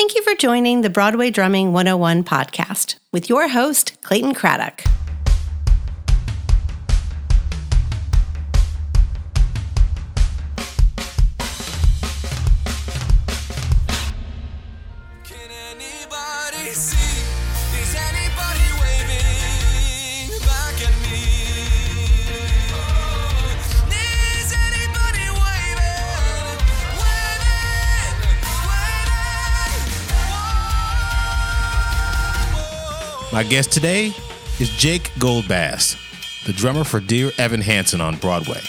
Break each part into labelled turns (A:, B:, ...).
A: Thank you for joining the Broadway Drumming 101 podcast with your host, Clayton Craddock.
B: My guest today is Jake Goldbass, the drummer for Dear Evan Hansen on Broadway.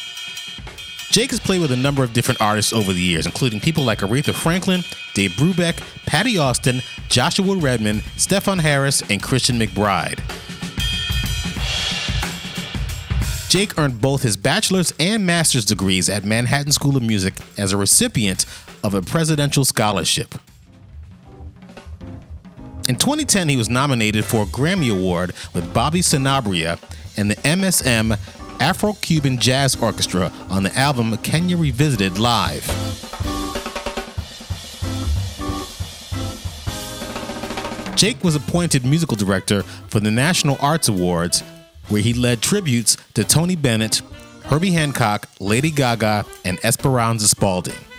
B: Jake has played with a number of different artists over the years, including people like Aretha Franklin, Dave Brubeck, Patti Austin, Joshua Redman, Stefon Harris, and Christian McBride. Jake earned both his bachelor's and master's degrees at Manhattan School of Music as a recipient of a presidential scholarship. In 2010, he was nominated for a Grammy Award with Bobby Sanabria and the MSM Afro Cuban Jazz Orchestra on the album Kenya Revisited Live. Jake was appointed musical director for the National Arts Awards, where he led tributes to Tony Bennett, Herbie Hancock, Lady Gaga, and Esperanza Spalding.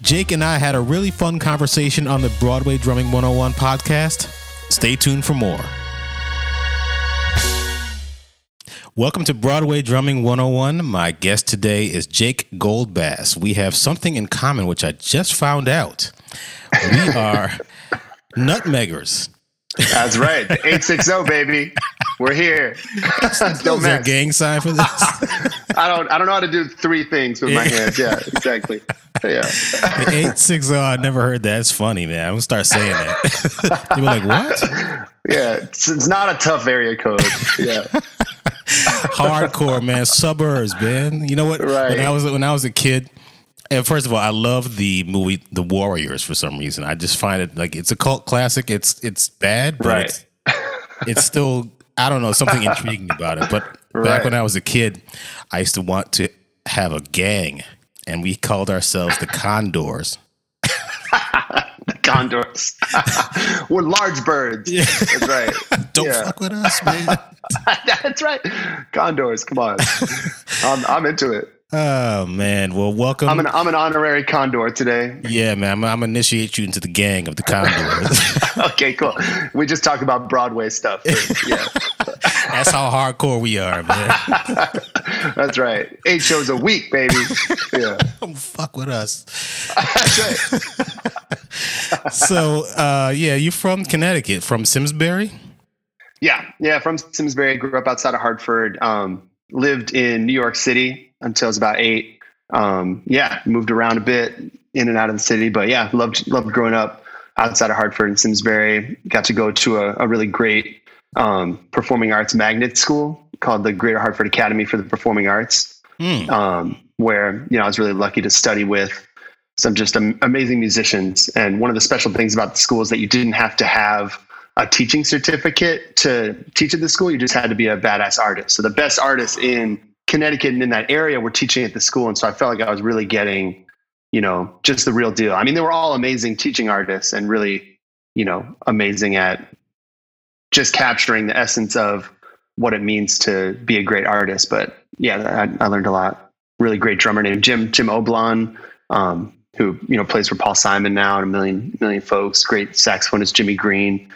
B: Jake and I had a really fun conversation on the Broadway Drumming 101 podcast. Stay tuned for more. Welcome to Broadway Drumming 101. My guest today is Jake Goldbass. We have something in common, which I just found out. We are nutmeggers.
C: That's right. 860, baby. We're here. Don't
B: Is there a
C: mess.
B: gang sign for this?
C: I don't I don't know how to do three things with my hands. Yeah, exactly. Yeah.
B: 860, I never heard that. It's funny, man. I'm to start saying that. You're like, what?
C: Yeah. It's, it's not a tough area code. Yeah.
B: hardcore man suburbs man you know what
C: Right.
B: when i was when i was a kid and first of all i love the movie the warriors for some reason i just find it like it's a cult classic it's it's bad but
C: Right.
B: it's, it's still i don't know something intriguing about it but back when i was a kid i used to want to have a gang and we called ourselves the condors
C: The condors. We're large birds. That's right.
B: don't
C: Yeah.
B: fuck with us man
C: That's right. Condors. Come on. I'm, I'm into it.
B: Oh man well welcome
C: I'm an I'm an honorary condor today.
B: yeah man I'm, I'm gonna initiate you into the gang of the condors
C: Okay, cool. We just talk about Broadway stuff. Yeah,
B: That's how hardcore we are, man.
C: that's right. Eight shows a week, baby. Yeah,
B: Don't fuck with us. So, uh, yeah, you're from Connecticut, from Simsbury.
C: Yeah, yeah. From Simsbury, grew up outside of Hartford. Um, lived in New York City until I was about eight. Um, yeah, moved around a bit, in and out of the city, but yeah, loved loved growing up outside of Hartford and Simsbury. Got to go to a, a really great um, performing arts magnet school called the Greater Hartford Academy for the Performing Arts,
B: Hmm.
C: um, where you know I was really lucky to study with some just am- amazing musicians. And one of the special things about the school is that you didn't have to have a teaching certificate to teach at the school. You just had to be a badass artist. So the best artists in Connecticut and in that area were teaching at the school. And so I felt like I was really getting, you know, just the real deal. I mean, they were all amazing teaching artists and really, you know, amazing at just capturing the essence of what it means to be a great artist. But yeah, I, I learned a lot. Really great drummer named Jim Jim Oblon, um, who you know plays for Paul Simon now and a million million folks. Great saxophonist Jimmy Greene,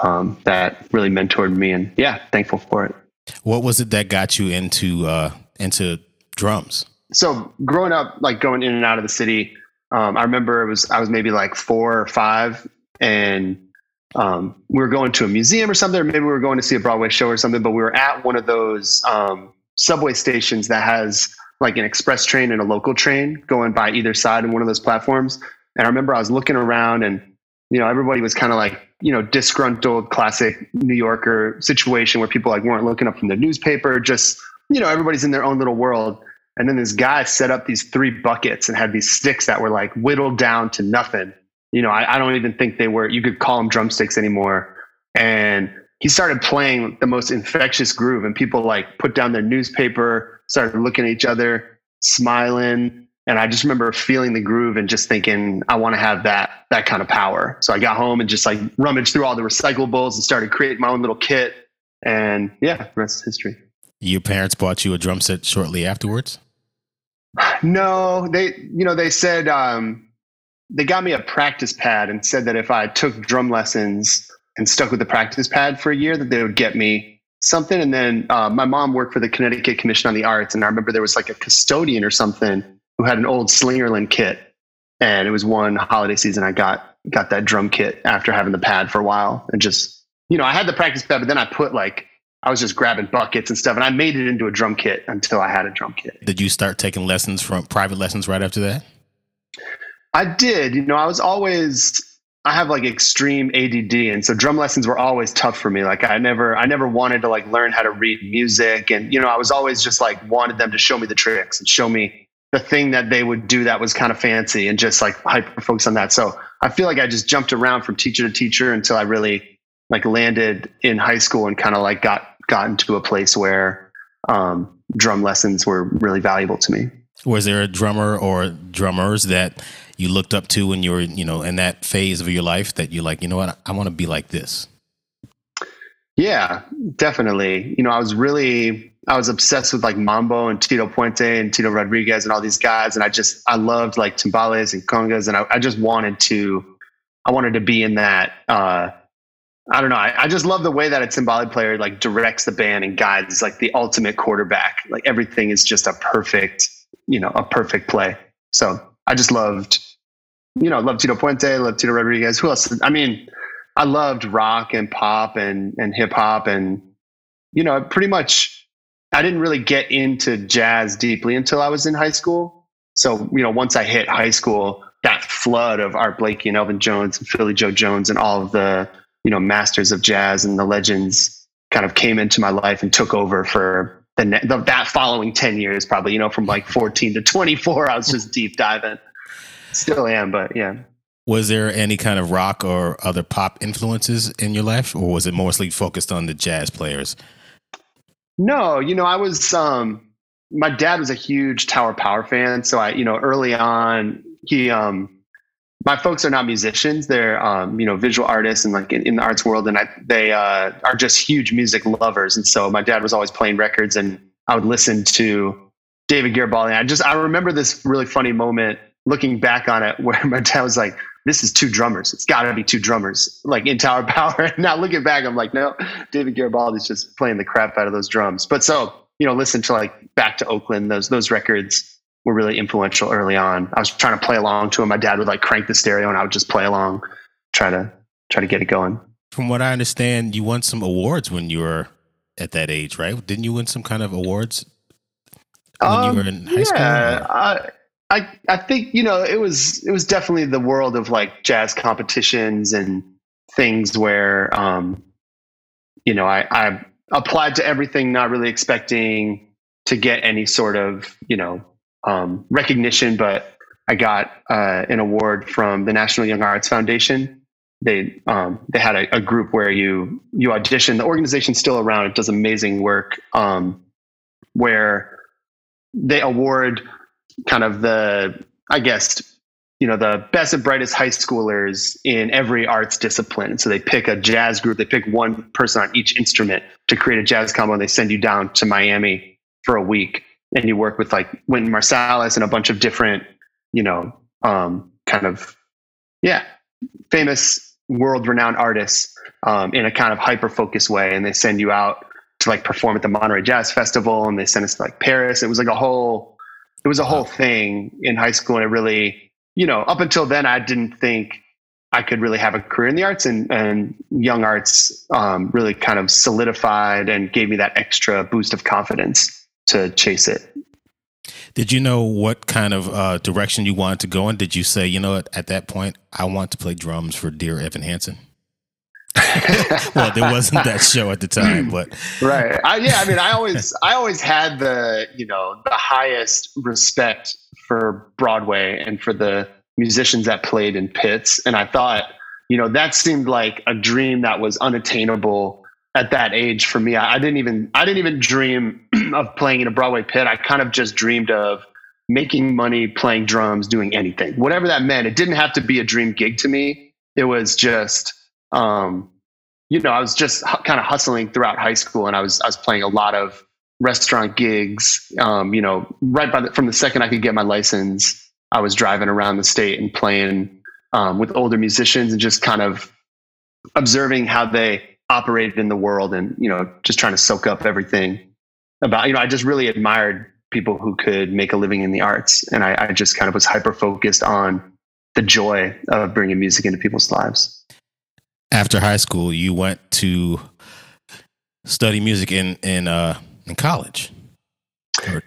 C: um, that really mentored me, and yeah, thankful for it.
B: What was it that got you into uh, into drums?
C: so growing up, like going in and out of the city, um, I remember it was I was maybe like four or five, and um, we were going to a museum or something, or maybe we were going to see a Broadway show or something. But we were at one of those um, subway stations that has like an express train and a local train going by either side of one of those platforms. And I remember I was looking around, and you know everybody was kind of like you know disgruntled, classic New Yorker situation where people like weren't looking up from the newspaper, just you know everybody's in their own little world. And then this guy set up these three buckets and had these sticks that were like whittled down to nothing. You know, I, I don't even think they were, you could call them drumsticks anymore. And he started playing the most infectious groove, and people like put down their newspaper, started looking at each other, smiling. And I just remember feeling the groove and just thinking, I want to have that that kind of power. So I got home and just like rummaged through all the recyclables and started creating my own little kit. And yeah, the rest is history.
B: Your parents bought you a drum set shortly afterwards.
C: No, they you know they said um, they got me a practice pad and said that if I took drum lessons and stuck with the practice pad for a year, that they would get me something. And then uh, my mom worked for the Connecticut Commission on the Arts, and I remember there was like a custodian or something who had an old Slingerland kit, and it was one holiday season I got got that drum kit after having the pad for a while, and just you know I had the practice pad, but then I put like I was just grabbing buckets and stuff, and I made it into a drum kit until I had a drum kit.
B: Did you start taking lessons from private lessons right after that?
C: I did. You know, I was always I have like extreme ADD, and so drum lessons were always tough for me. Like I never, I never wanted to like learn how to read music, and you know, I was always just like wanted them to show me the tricks and show me the thing that they would do that was kind of fancy, and just like hyper focus on that. So I feel like I just jumped around from teacher to teacher until I really like landed in high school and kind of like got gotten to a place where um, drum lessons were really valuable to me.
B: Was there a drummer or drummers that you looked up to when you were, you know, in that phase of your life that you're like, you know what, I want to be like this?
C: Yeah, definitely. You know, I was really I was obsessed with like Mambo and Tito Puente and Tito Rodriguez and all these guys, and I just I loved like timbales and congas, and I, I just wanted to I wanted to be in that. Uh, I don't know. I, I just love the way that a timbale player like directs the band and guides like the ultimate quarterback. Like everything is just a perfect, you know, a perfect play. So I just loved, you know, loved Tito Puente, loved Tito Rodriguez. Who else? I mean, I loved rock and pop and and hip hop and you know, pretty much I didn't really get into jazz deeply until I was in high school. So, you know, once I hit high school, that flood of Art Blakey and Elvin Jones and Philly Joe Jones and all of the, you know, masters of jazz and the legends kind of came into my life and took over for the, the that following 10 years probably, you know, from like 14 to 24, I was just deep diving. Still am, but yeah.
B: Was there any kind of rock or other pop influences in your life, or was it mostly focused on the jazz players?
C: No, you know, I was um my dad was a huge Tower Power fan, so I, you know, early on he um my folks are not musicians, they're um, you know, visual artists and like in, in the arts world and I they uh are just huge music lovers and so my dad was always playing records and I would listen to David Garibaldi. I just I remember this really funny moment looking back on it where my dad was like, This is two drummers. It's gotta be two drummers, like in Tower Power. And now looking back, I'm like, no, David Garibaldi's just playing the crap out of those drums. But so, you know, listen to like back to Oakland, those those records were really influential early on. I was trying to play along to them. My dad would like crank the stereo and I would just play along, try to try to get it going.
B: From what I understand, you won some awards when you were at that age, right? Didn't you win some kind of awards when you were in high school?
C: Um, yeah, I, I I think you know it was it was definitely the world of like jazz competitions and things where um, you know I, I applied to everything, not really expecting to get any sort of you know um, recognition, but I got uh, an award from the National Young Arts Foundation. They um, they had a, a group where you you audition. The organization's still around. It does amazing work. Um, where they award kind of the I guess you know the best and brightest high schoolers in every arts discipline. So they pick a jazz group. They pick one person on each instrument to create a jazz combo, and they send you down to Miami for a week, and you work with like Wynton Marsalis and a bunch of different you know um, kind of yeah famous world renowned artists um, in a kind of hyper focused way, and they send you out to like perform at the Monterey Jazz Festival, and they sent us to like Paris. It was like a whole it was a whole thing in high school and it really you know up until then i didn't think i could really have a career in the arts and, and young arts um, really kind of solidified and gave me that extra boost of confidence to chase it
B: Did you know what kind of uh, direction you wanted to go in? Did you say, you know what, at that point, I want to play drums for Dear Evan Hansen? well, there wasn't that show at the time, mm. but
C: right. I, yeah i mean i always i always had the you know the highest respect for broadway and for the musicians that played in pits and i thought you know that seemed like a dream that was unattainable at that age for me. I, I didn't even i didn't even dream of playing in a broadway pit. I kind of just dreamed of making money playing drums, doing anything, whatever that meant. It didn't have to be a dream gig to me. It was just, um, you know, I was just hu- kind of hustling throughout high school, and I was I was playing a lot of restaurant gigs. Um, you know, right by the, from the second I could get my license, I was driving around the state and playing um, with older musicians and just kind of observing how they operated in the world, and you know, just trying to soak up everything about. You know, I just really admired people who could make a living in the arts, and I, I just kind of was hyper focused on the joy of bringing music into people's lives.
B: After high school, you went to study music in in uh, in college.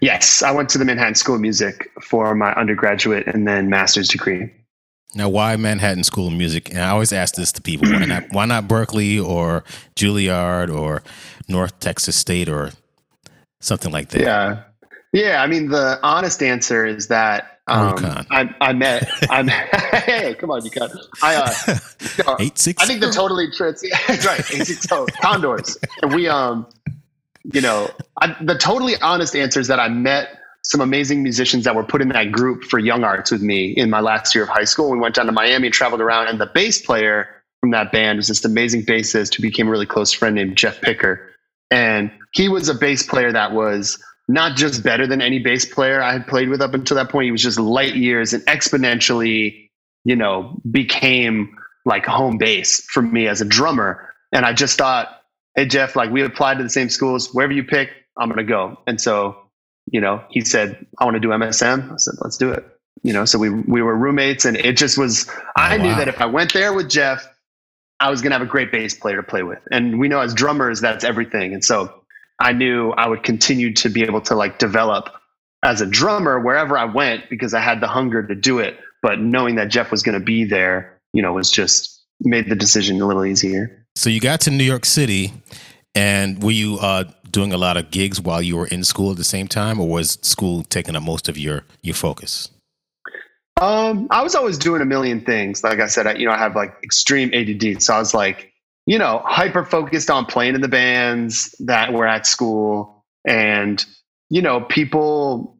C: Yes, I went to the Manhattan School of Music for my undergraduate and then master's degree.
B: Now, why Manhattan School of Music? And I always ask this to people: Why not? Why not Berklee or Juilliard or North Texas State or something like that?
C: Yeah, yeah. I mean, the honest answer is that um,
B: UConn.
C: I, I met. I'm. hey, come on, you cut. I. Uh, no,
B: Eight six.
C: I think the totally trans. Right. Eight six oh, condors, and we um, you know, I, the totally honest answer is that I met some amazing musicians that were put in that group for Young Arts with me in my last year of high school. We went down to Miami and traveled around, and the bass player from that band was this amazing bassist who became a really close friend named Jeff Picker, and he was a bass player that was not just better than any bass player I had played with up until that point. He was just light years and exponentially, you know, became like home base for me as a drummer. And I just thought, hey Jeff, like we applied to the same schools. Wherever you pick, I'm gonna go. And so, you know, he said, I want to do MSM. I said, let's do it. You know, so we we were roommates, and it just was. I
B: Oh,
C: knew that if I went there with Jeff, I was gonna have a great bass player to play with. And we know as drummers, that's everything. And so I knew I would continue to be able to like develop as a drummer wherever I went because I had the hunger to do it. But knowing that Jeff was going to be there, you know, was just made the decision a little easier.
B: So you got to New York City, and were you uh, doing a lot of gigs while you were in school at the same time, or was school taking up most of your your focus?
C: Um, I was always doing a million things. Like I said, I, you know, I have like extreme ADD, so I was like, you know, hyper focused on playing in the bands that were at school, and you know, people.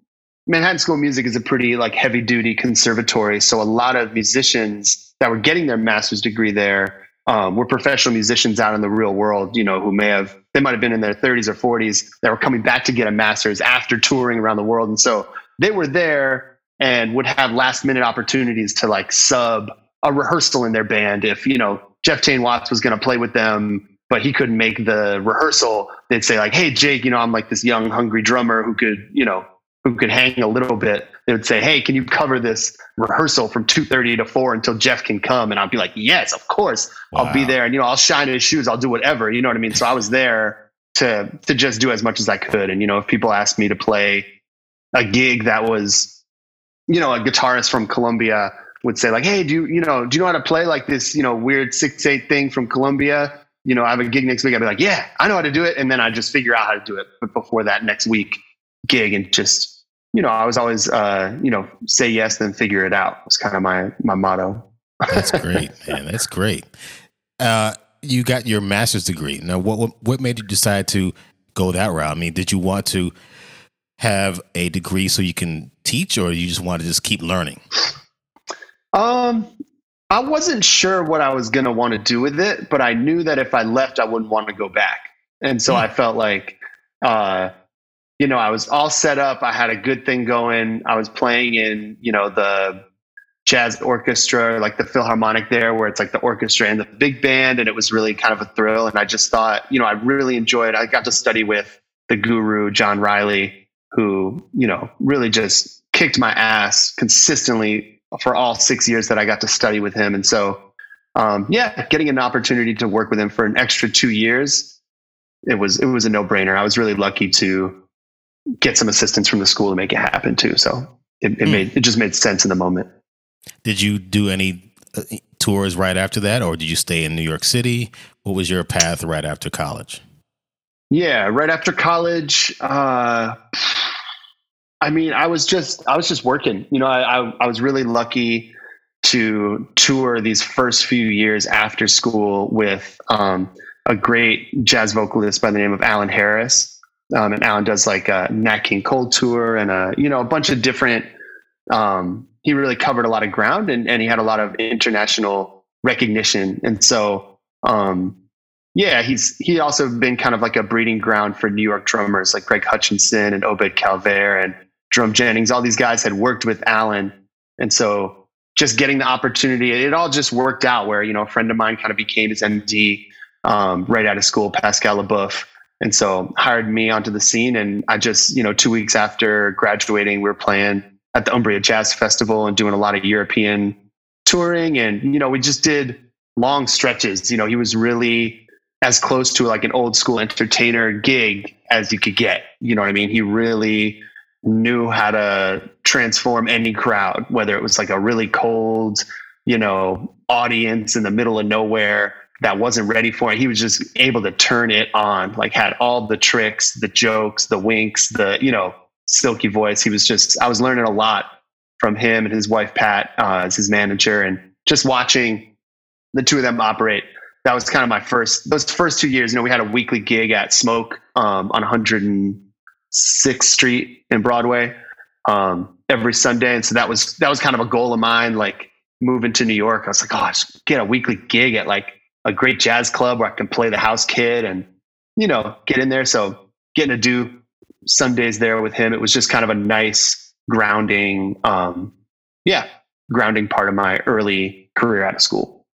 C: Manhattan School of Music is a pretty like heavy duty conservatory, so a lot of musicians that were getting their master's degree there um, were professional musicians out in the real world. You know, who may have they might have been in their 30s or 40s that were coming back to get a master's after touring around the world, and so they were there and would have last minute opportunities to like sub a rehearsal in their band if you know Jeff Tain Watts was going to play with them but he couldn't make the rehearsal. They'd say like hey Jake you know I'm like this young hungry drummer who could you know who could hang a little bit. They would say hey can you cover this rehearsal from 2:30 to 4 until Jeff can come? And I'd be like yes of course. I'll be there and you know I'll shine his shoes. I'll do whatever. You know what I mean? So I was there to to just do as much as I could. And you know if people asked me to play a gig that was you know, a guitarist from Colombia would say like, "Hey, do you you know do you know how to play like this you know weird six eight thing from Colombia? You know, I have a gig next week." I'd be like, "Yeah, I know how to do it," and then I just figure out how to do it. But before that next week gig, and just you know, I was always uh, you know say yes, then figure it out. Was kind of my my motto.
B: That's great, man. That's great. Uh, you got your master's degree. Now, what what made you decide to go that route? I mean, did you want to have a degree so you can teach, or you just want to just keep learning?
C: Um, I wasn't sure what I was going to want to do with it, but I knew that if I left, I wouldn't want to go back. And so
B: Hmm.
C: I felt like, uh, you know, I was all set up. I had a good thing going. I was playing in, you know, the jazz orchestra, like the Philharmonic there, where it's like the orchestra and the big band. And it was really kind of a thrill. And I just thought, you know, I really enjoyed I got to study with the guru, John Riley, who, you know, really just kicked my ass consistently for all six years that I got to study with him. And so, um, yeah, getting an opportunity to work with him for an extra two years, it was, it was a no brainer. I was really lucky to get some assistance from the school to make it happen too. So it, it
B: Hmm.
C: made, it just made sense in the moment.
B: Did you do any uh, tours right after that, or did you stay in New York City? What was your path right after college?
C: Yeah, right after college, uh, I mean, I was just I was just working. You know, I, I I was really lucky to tour these first few years after school with um, a great jazz vocalist by the name of Allan Harris, Um, and Allan does like a Nat King Cole tour and a you know a bunch of different. Um, he really covered a lot of ground and, and he had a lot of international recognition. And so, um, yeah, he's he also been kind of like a breeding ground for New York drummers like Greg Hutchinson and Obed Calvaire and Drum Jennings. All these guys had worked with Allan, and so just getting the opportunity, it all just worked out. Where you know a friend of mine kind of became his MD um, right out of school, Pascal LeBoeuf, and so hired me onto the scene. And I just you know two weeks after graduating, we were playing at the Umbria Jazz Festival and doing a lot of European touring, and you know we just did long stretches. You know he was really as close to like an old school entertainer gig as you could get. You know what I mean? He really knew how to transform any crowd, whether it was like a really cold, you know, audience in the middle of nowhere that wasn't ready for it. He was just able to turn it on, like had all the tricks, the jokes, the winks, the, you know, silky voice. He was just, I was learning a lot from him and his wife, Pat, uh, as his manager and just watching the two of them operate that was kind of my first those first two years you know we had a weekly gig at smoke um, on 106th street in broadway um, every sunday. And so that was that was kind of a goal of mine like moving to new york. I was like oh I just get a weekly gig at like a great jazz club where i can play the house kid and you know get in there. So getting to do sundays there with him it was just kind of a nice grounding um, yeah grounding part of my early career out of school.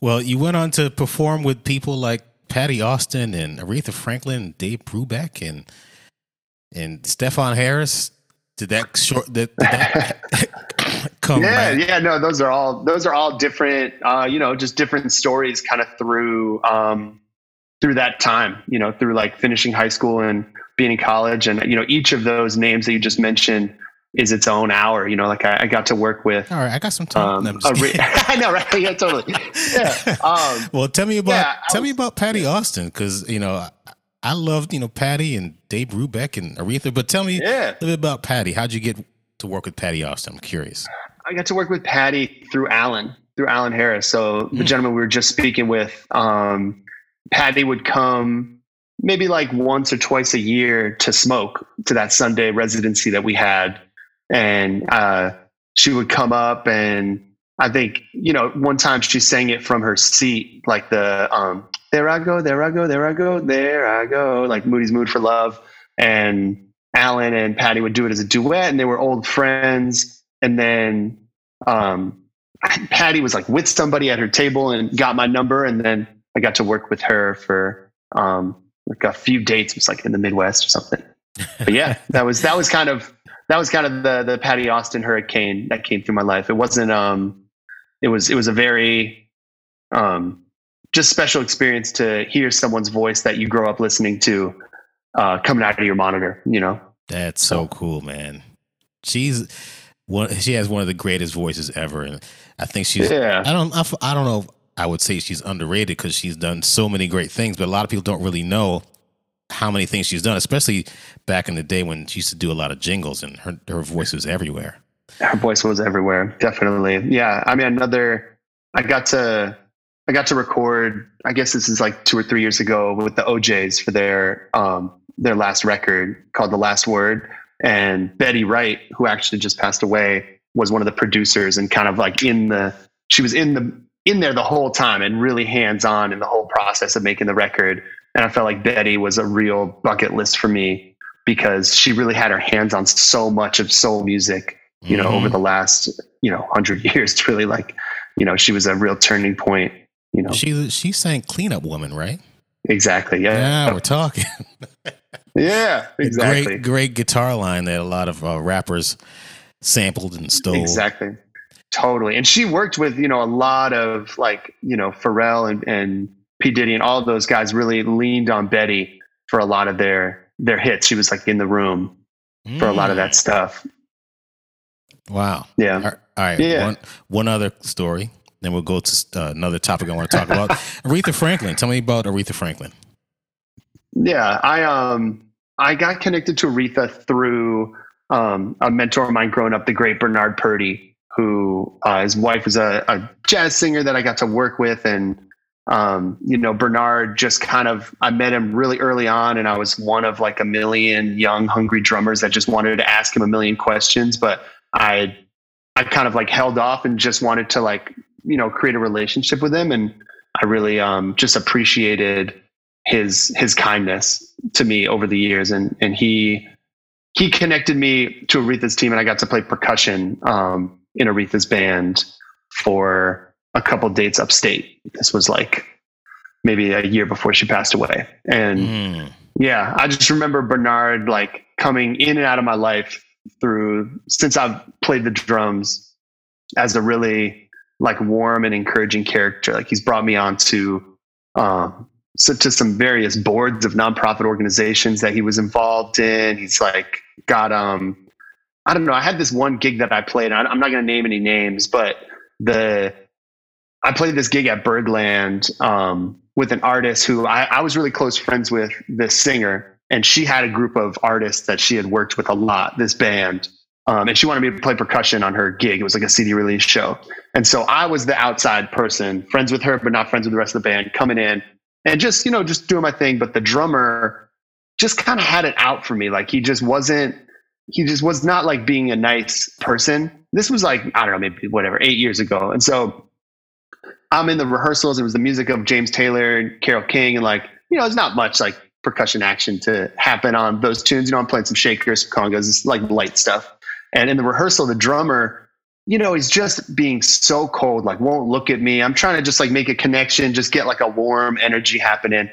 B: Well, you went on to perform with people like Patti Austin and Aretha Franklin, Dave Brubeck, and and Stefon Harris. Did that short? Did, did that come?
C: yeah
B: right?
C: yeah no those are all those are all different uh you know just different stories kind of through um through that time you know through like finishing high school and being in college and you know each of those names that you just mentioned is its own hour you know like i, I got to work with
B: All right, I got some time.
C: um
B: No, I'm just
C: a re- i know right yeah totally yeah um
B: well, tell me about
C: Yeah,
B: tell me about Patti Austin because you know I, loved you know Patti and Dave Brubeck and Aretha, but tell me
C: yeah
B: a little bit about Patti. How'd you get to work with Patti Austin? I'm curious.
C: I got to work with Patti through Allan, through Allan Harris. So the
B: Hmm.
C: gentleman we were just speaking with, um, Patti would come maybe like once or twice a year to smoke to that Sunday residency that we had. And uh, she would come up and I think, you know, one time she sang it from her seat, like the um, there I go, there I go, there I go, there I go, like Moody's Mood for Love. And Allan and Patti would do it as a duet and they were old friends and then um, Patti was like with somebody at her table and got my number, and then I got to work with her for um, like a few dates. It was like in the Midwest or something. But yeah, that was that was kind of that was kind of the the Patti Austin hurricane that came through my life. It wasn't um, it was it was a very um, just special experience to hear someone's voice that you grow up listening to uh, coming out of your monitor. You know.
B: That's so cool, man. She's one. She has one of the greatest voices ever, and I think she's.
C: Yeah.
B: I don't. I don't know. If I would say she's underrated because she's done so many great things, but a lot of people don't really know how many things she's done, especially back in the day when she used to do a lot of jingles, and her her voice was everywhere.
C: her voice was everywhere definitely yeah i mean another i got to i got to record i guess this is like two or three years ago with the O'Jays for their um their last record called the last word and betty wright who actually just passed away was one of the producers and kind of like in the she was in the in there the whole time and really hands on in the whole process of making the record and i felt like betty was a real bucket list for me because she really had her hands on so much of soul music you know, over
B: Mhm.
C: the last, you know, hundred years. It's really like, you know, she was a real turning point, you know.
B: she she sang "Cleanup Woman," right?
C: exactly. Yeah.
B: Yeah, we're talking.
C: Yeah. Exactly.
B: Great, great guitar line that a lot of uh, rappers sampled and stole.
C: Exactly. Totally. And she worked with, you know, a lot of like, you know, Pharrell and, and P. Diddy and all those guys really leaned on Betty for a lot of their their hits. She was like in the room for a lot of that stuff.
B: Mm. Wow.
C: Yeah.
B: All right. all right.
C: Yeah.
B: One, one other story. Then we'll go to uh, another topic I want to talk about. Aretha Franklin. Tell me about Aretha Franklin.
C: Yeah, I um I got connected to Aretha through um, a mentor of mine growing up, the great Bernard Purdie, who uh, his wife was a, a jazz singer that I got to work with, and Um, you know, Bernard just kind of, I met him really early on and I was one of like a million young, hungry drummers that just wanted to ask him a million questions. But I, I kind of like held off and just wanted to like, you know, create a relationship with him. And I really um, just appreciated his, his kindness to me over the years. And, and he, he connected me to Aretha's team and I got to play percussion um, in Aretha's band for a couple dates upstate. This was like maybe a year before she passed away. And
B: Mm.
C: yeah, I just remember Bernard like coming in and out of my life through since I've played the drums as a really like warm and encouraging character. Like he's brought me on to um so to some various boards of nonprofit organizations that he was involved in. He's like got um I don't know. I had this one gig that I played. I'm not going to name any names, but the I played this gig at Birdland um, with an artist who I, I was really close friends with, this singer, and she had a group of artists that she had worked with a lot. This band, um, and she wanted me to play percussion on her gig. It was like a CD release show, and so I was the outside person, friends with her but not friends with the rest of the band, coming in and just you know just doing my thing. But the drummer just kind of had it out for me. Like he just wasn't he just was not like being a nice person. This was like, I don't know, maybe whatever, eight years ago. And so I'm in the rehearsals. It was the music of James Taylor and Carole King. And like, you know, it's not much like percussion action to happen on those tunes. You know, I'm playing some shakers, some congas, it's like light stuff. And in the rehearsal, the drummer, you know, he's just being so cold, like won't look at me. I'm trying to just like make a connection, just get like a warm energy happening.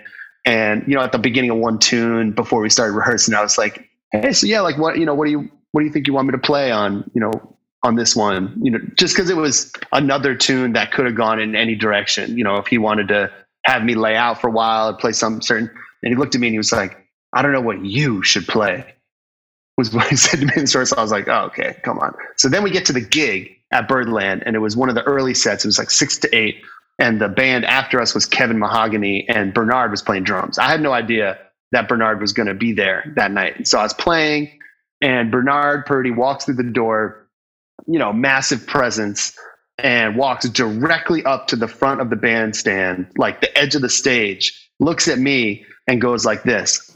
C: And, you know, at the beginning of one tune before we started rehearsing, I was like, hey, so yeah, like what, you know, what do you, what do you think you want me to play on, you know, on this one, you know, just because it was another tune that could have gone in any direction. You know, if he wanted to have me lay out for a while and play some certain, and he looked at me and he was like, I don't know what you should play, was what he said to me in the. So I was like, oh, okay, come on. So then we get to the gig at Birdland, and it was one of the early sets. It was like six to eight. And the band after us was Kevin Mahogany, and Bernard was playing drums. I had no idea that Bernard was going to be there that night. So I was playing, and Bernard Purdie walks through the door you know, massive presence and walks directly up to the front of the bandstand, like the edge of the stage, looks at me and goes like this.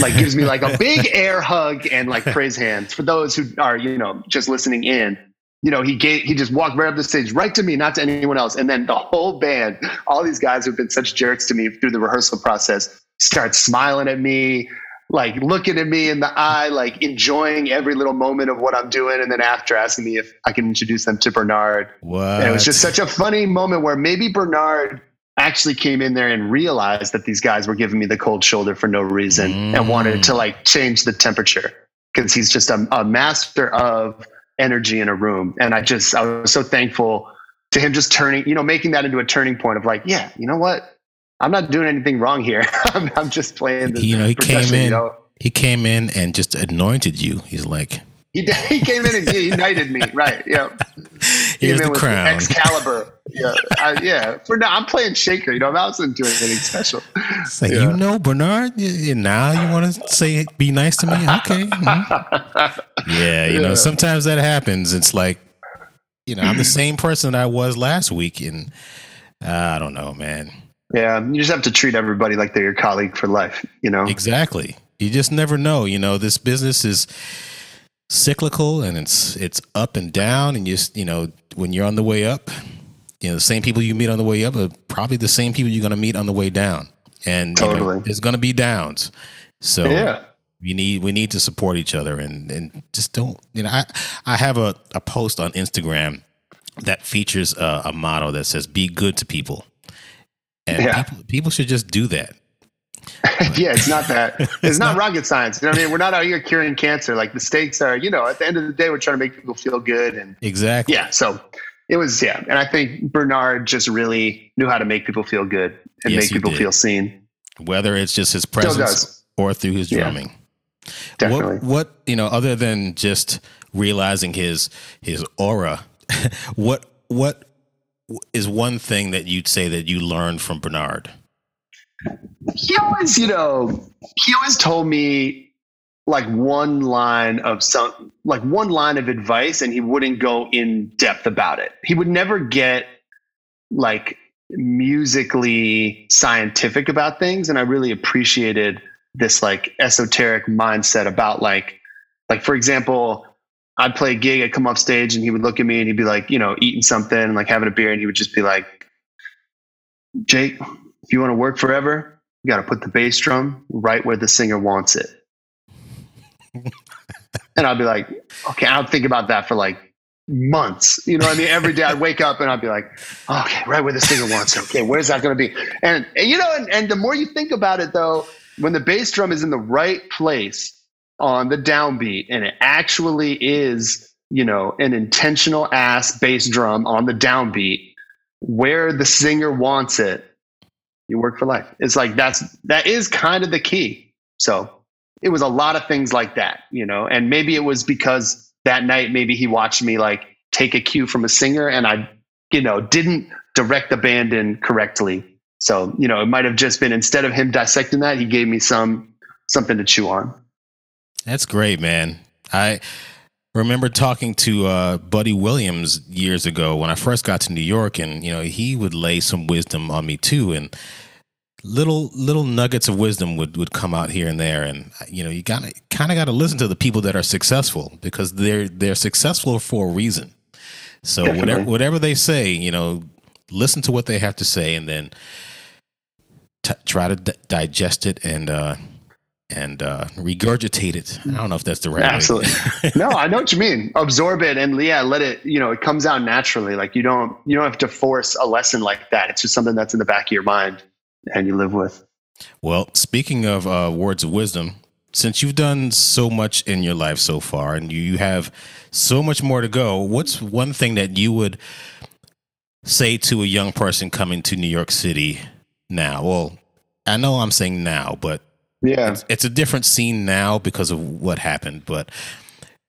C: Like gives me like a big air hug and like praise hands. For those who are, you know, just listening in, you know, he gave he just walked right up the stage, right to me, not to anyone else. And then the whole band, all these guys who've been such jerks to me through the rehearsal process, start smiling at me, like looking at me in the eye, like enjoying every little moment of what I'm doing. And then after asking me if I can introduce them to Bernard.
B: What?
C: And it was just such a funny moment where maybe Bernard actually came in there and realized that these guys were giving me the cold shoulder for no reason and wanted to mm. like change the temperature because he's just a, a master of energy in a room. And I just, I was so thankful to him just turning, you know, making that into a turning point of like, yeah, you know what? I'm not doing anything wrong here. I'm, I'm just playing the
B: you know, he came in.
C: you know?
B: He came in and just anointed you. He's like,
C: He, he came in and he united me, right? Yeah.
B: here's
C: Came in
B: the
C: with
B: crown.
C: Excalibur. Yeah, I, yeah. For now, I'm playing Shaker. You know, I wasn't doing anything special.
B: It's like,
C: Yeah.
B: you know, Bernard, y- y- now you want to say, be nice to me? Okay. mhm. Yeah, you know, sometimes that happens. It's like, you know, I'm the same person that I was last week. And uh, I don't know, man.
C: Yeah, you just have to treat everybody like they're your colleague for life. You know.
B: Exactly. You just never know. You know, this business is cyclical and it's it's up and down. And just you know, when you're on the way up, you know, the same people you meet on the way up are probably the same people you're going to meet on the way down. And you know,
C: Totally.
B: there's going to be downs. So
C: Yeah.
B: we need we need to support each other and and just don't you know I I have a a post on Instagram that features a, a motto that says be good to people. And
C: Yeah.
B: people, people should just do that.
C: yeah, it's not that. It's not rocket science. You know what I mean? We're not out here curing cancer. Like the stakes are, you know, at the end of the day, we're trying to make people feel good. And
B: Exactly.
C: yeah, so it was, yeah. And I think Bernard just really knew how to make people feel good and
B: Yes,
C: make people
B: did.
C: feel seen.
B: whether it's just his presence or through his
C: Yeah.
B: drumming.
C: Definitely.
B: What what you know, other than just realizing his his aura, what what is one thing that you'd say that you learned from Bernard?
C: He always, you know, he always told me like one line of some, like one line of advice, and he wouldn't go in depth about it. He would never get like musically scientific about things and I really appreciated this like esoteric mindset about like like for example I'd play a gig I'd come off stage and he would look at me and he'd be like you know eating something like having a beer and he would just be like Jake if you want to work forever you got to put the bass drum right where the singer wants it and I'd be like okay I'll think about that for like months. You know what I mean? Every day I'd wake up and I'd be like, okay, right where the singer wants it. Okay, where's that going to be? And, and you know, and, and the more you think about it though, when the bass drum is in the right place on the downbeat and it actually is, you know, an intentional ass bass drum on the downbeat where the singer wants it, you work for life. It's like that's that is kind of the key. So it was a lot of things like that, you know, and maybe it was because that night maybe he watched me like take a cue from a singer and I, you know, didn't direct the band in correctly. So, you know, it might have just been instead of him dissecting that, he gave me some something to chew on.
B: That's great, man. I remember talking to uh, Buddy Williams years ago when I first got to New York, and you know he would lay some wisdom on me too, and little little nuggets of wisdom would would come out here and there, and you know you got to kind of got to listen to the people that are successful because they're they're successful for a reason. So whatever whatever they say, you know, listen to what they have to say, and then t- try to d- digest it and uh, and uh, regurgitate it. I don't know if that's the right way.
C: Absolutely. no, I know what you mean. Absorb it and yeah, let it, you know, it comes out naturally. Like you don't you don't have to force a lesson like that. It's just something that's in the back of your mind and you live with.
B: Well, speaking of uh, words of wisdom, since you've done so much in your life so far and you have so much more to go, what's one thing that you would say to a young person coming to New York City now? Well, I know I'm saying now, but
C: Yeah.
B: it's, it's a different scene now because of what happened. But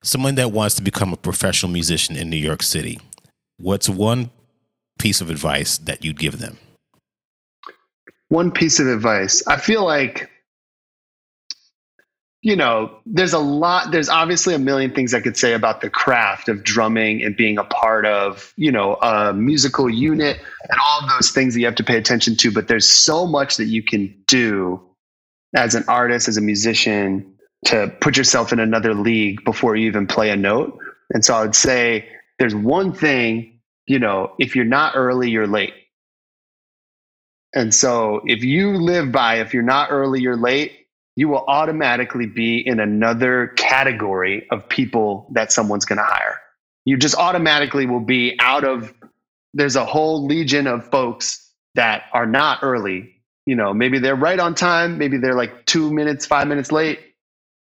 B: someone that wants to become a professional musician in New York City, what's one piece of advice that you'd give them?
C: one piece of advice i feel like you know there's a lot there's obviously a million things i could say about the craft of drumming and being a part of you know a musical unit and all of those things that you have to pay attention to but there's so much that you can do as an artist as a musician to put yourself in another league before you even play a note and so i would say there's one thing you know if you're not early you're late and so if you live by if you're not early, you're late, you will automatically be in another category of people that someone's going to hire. You just automatically will be out of there's a whole legion of folks that are not early. You know, maybe they're right on time, maybe they're like 2 minutes, 5 minutes late.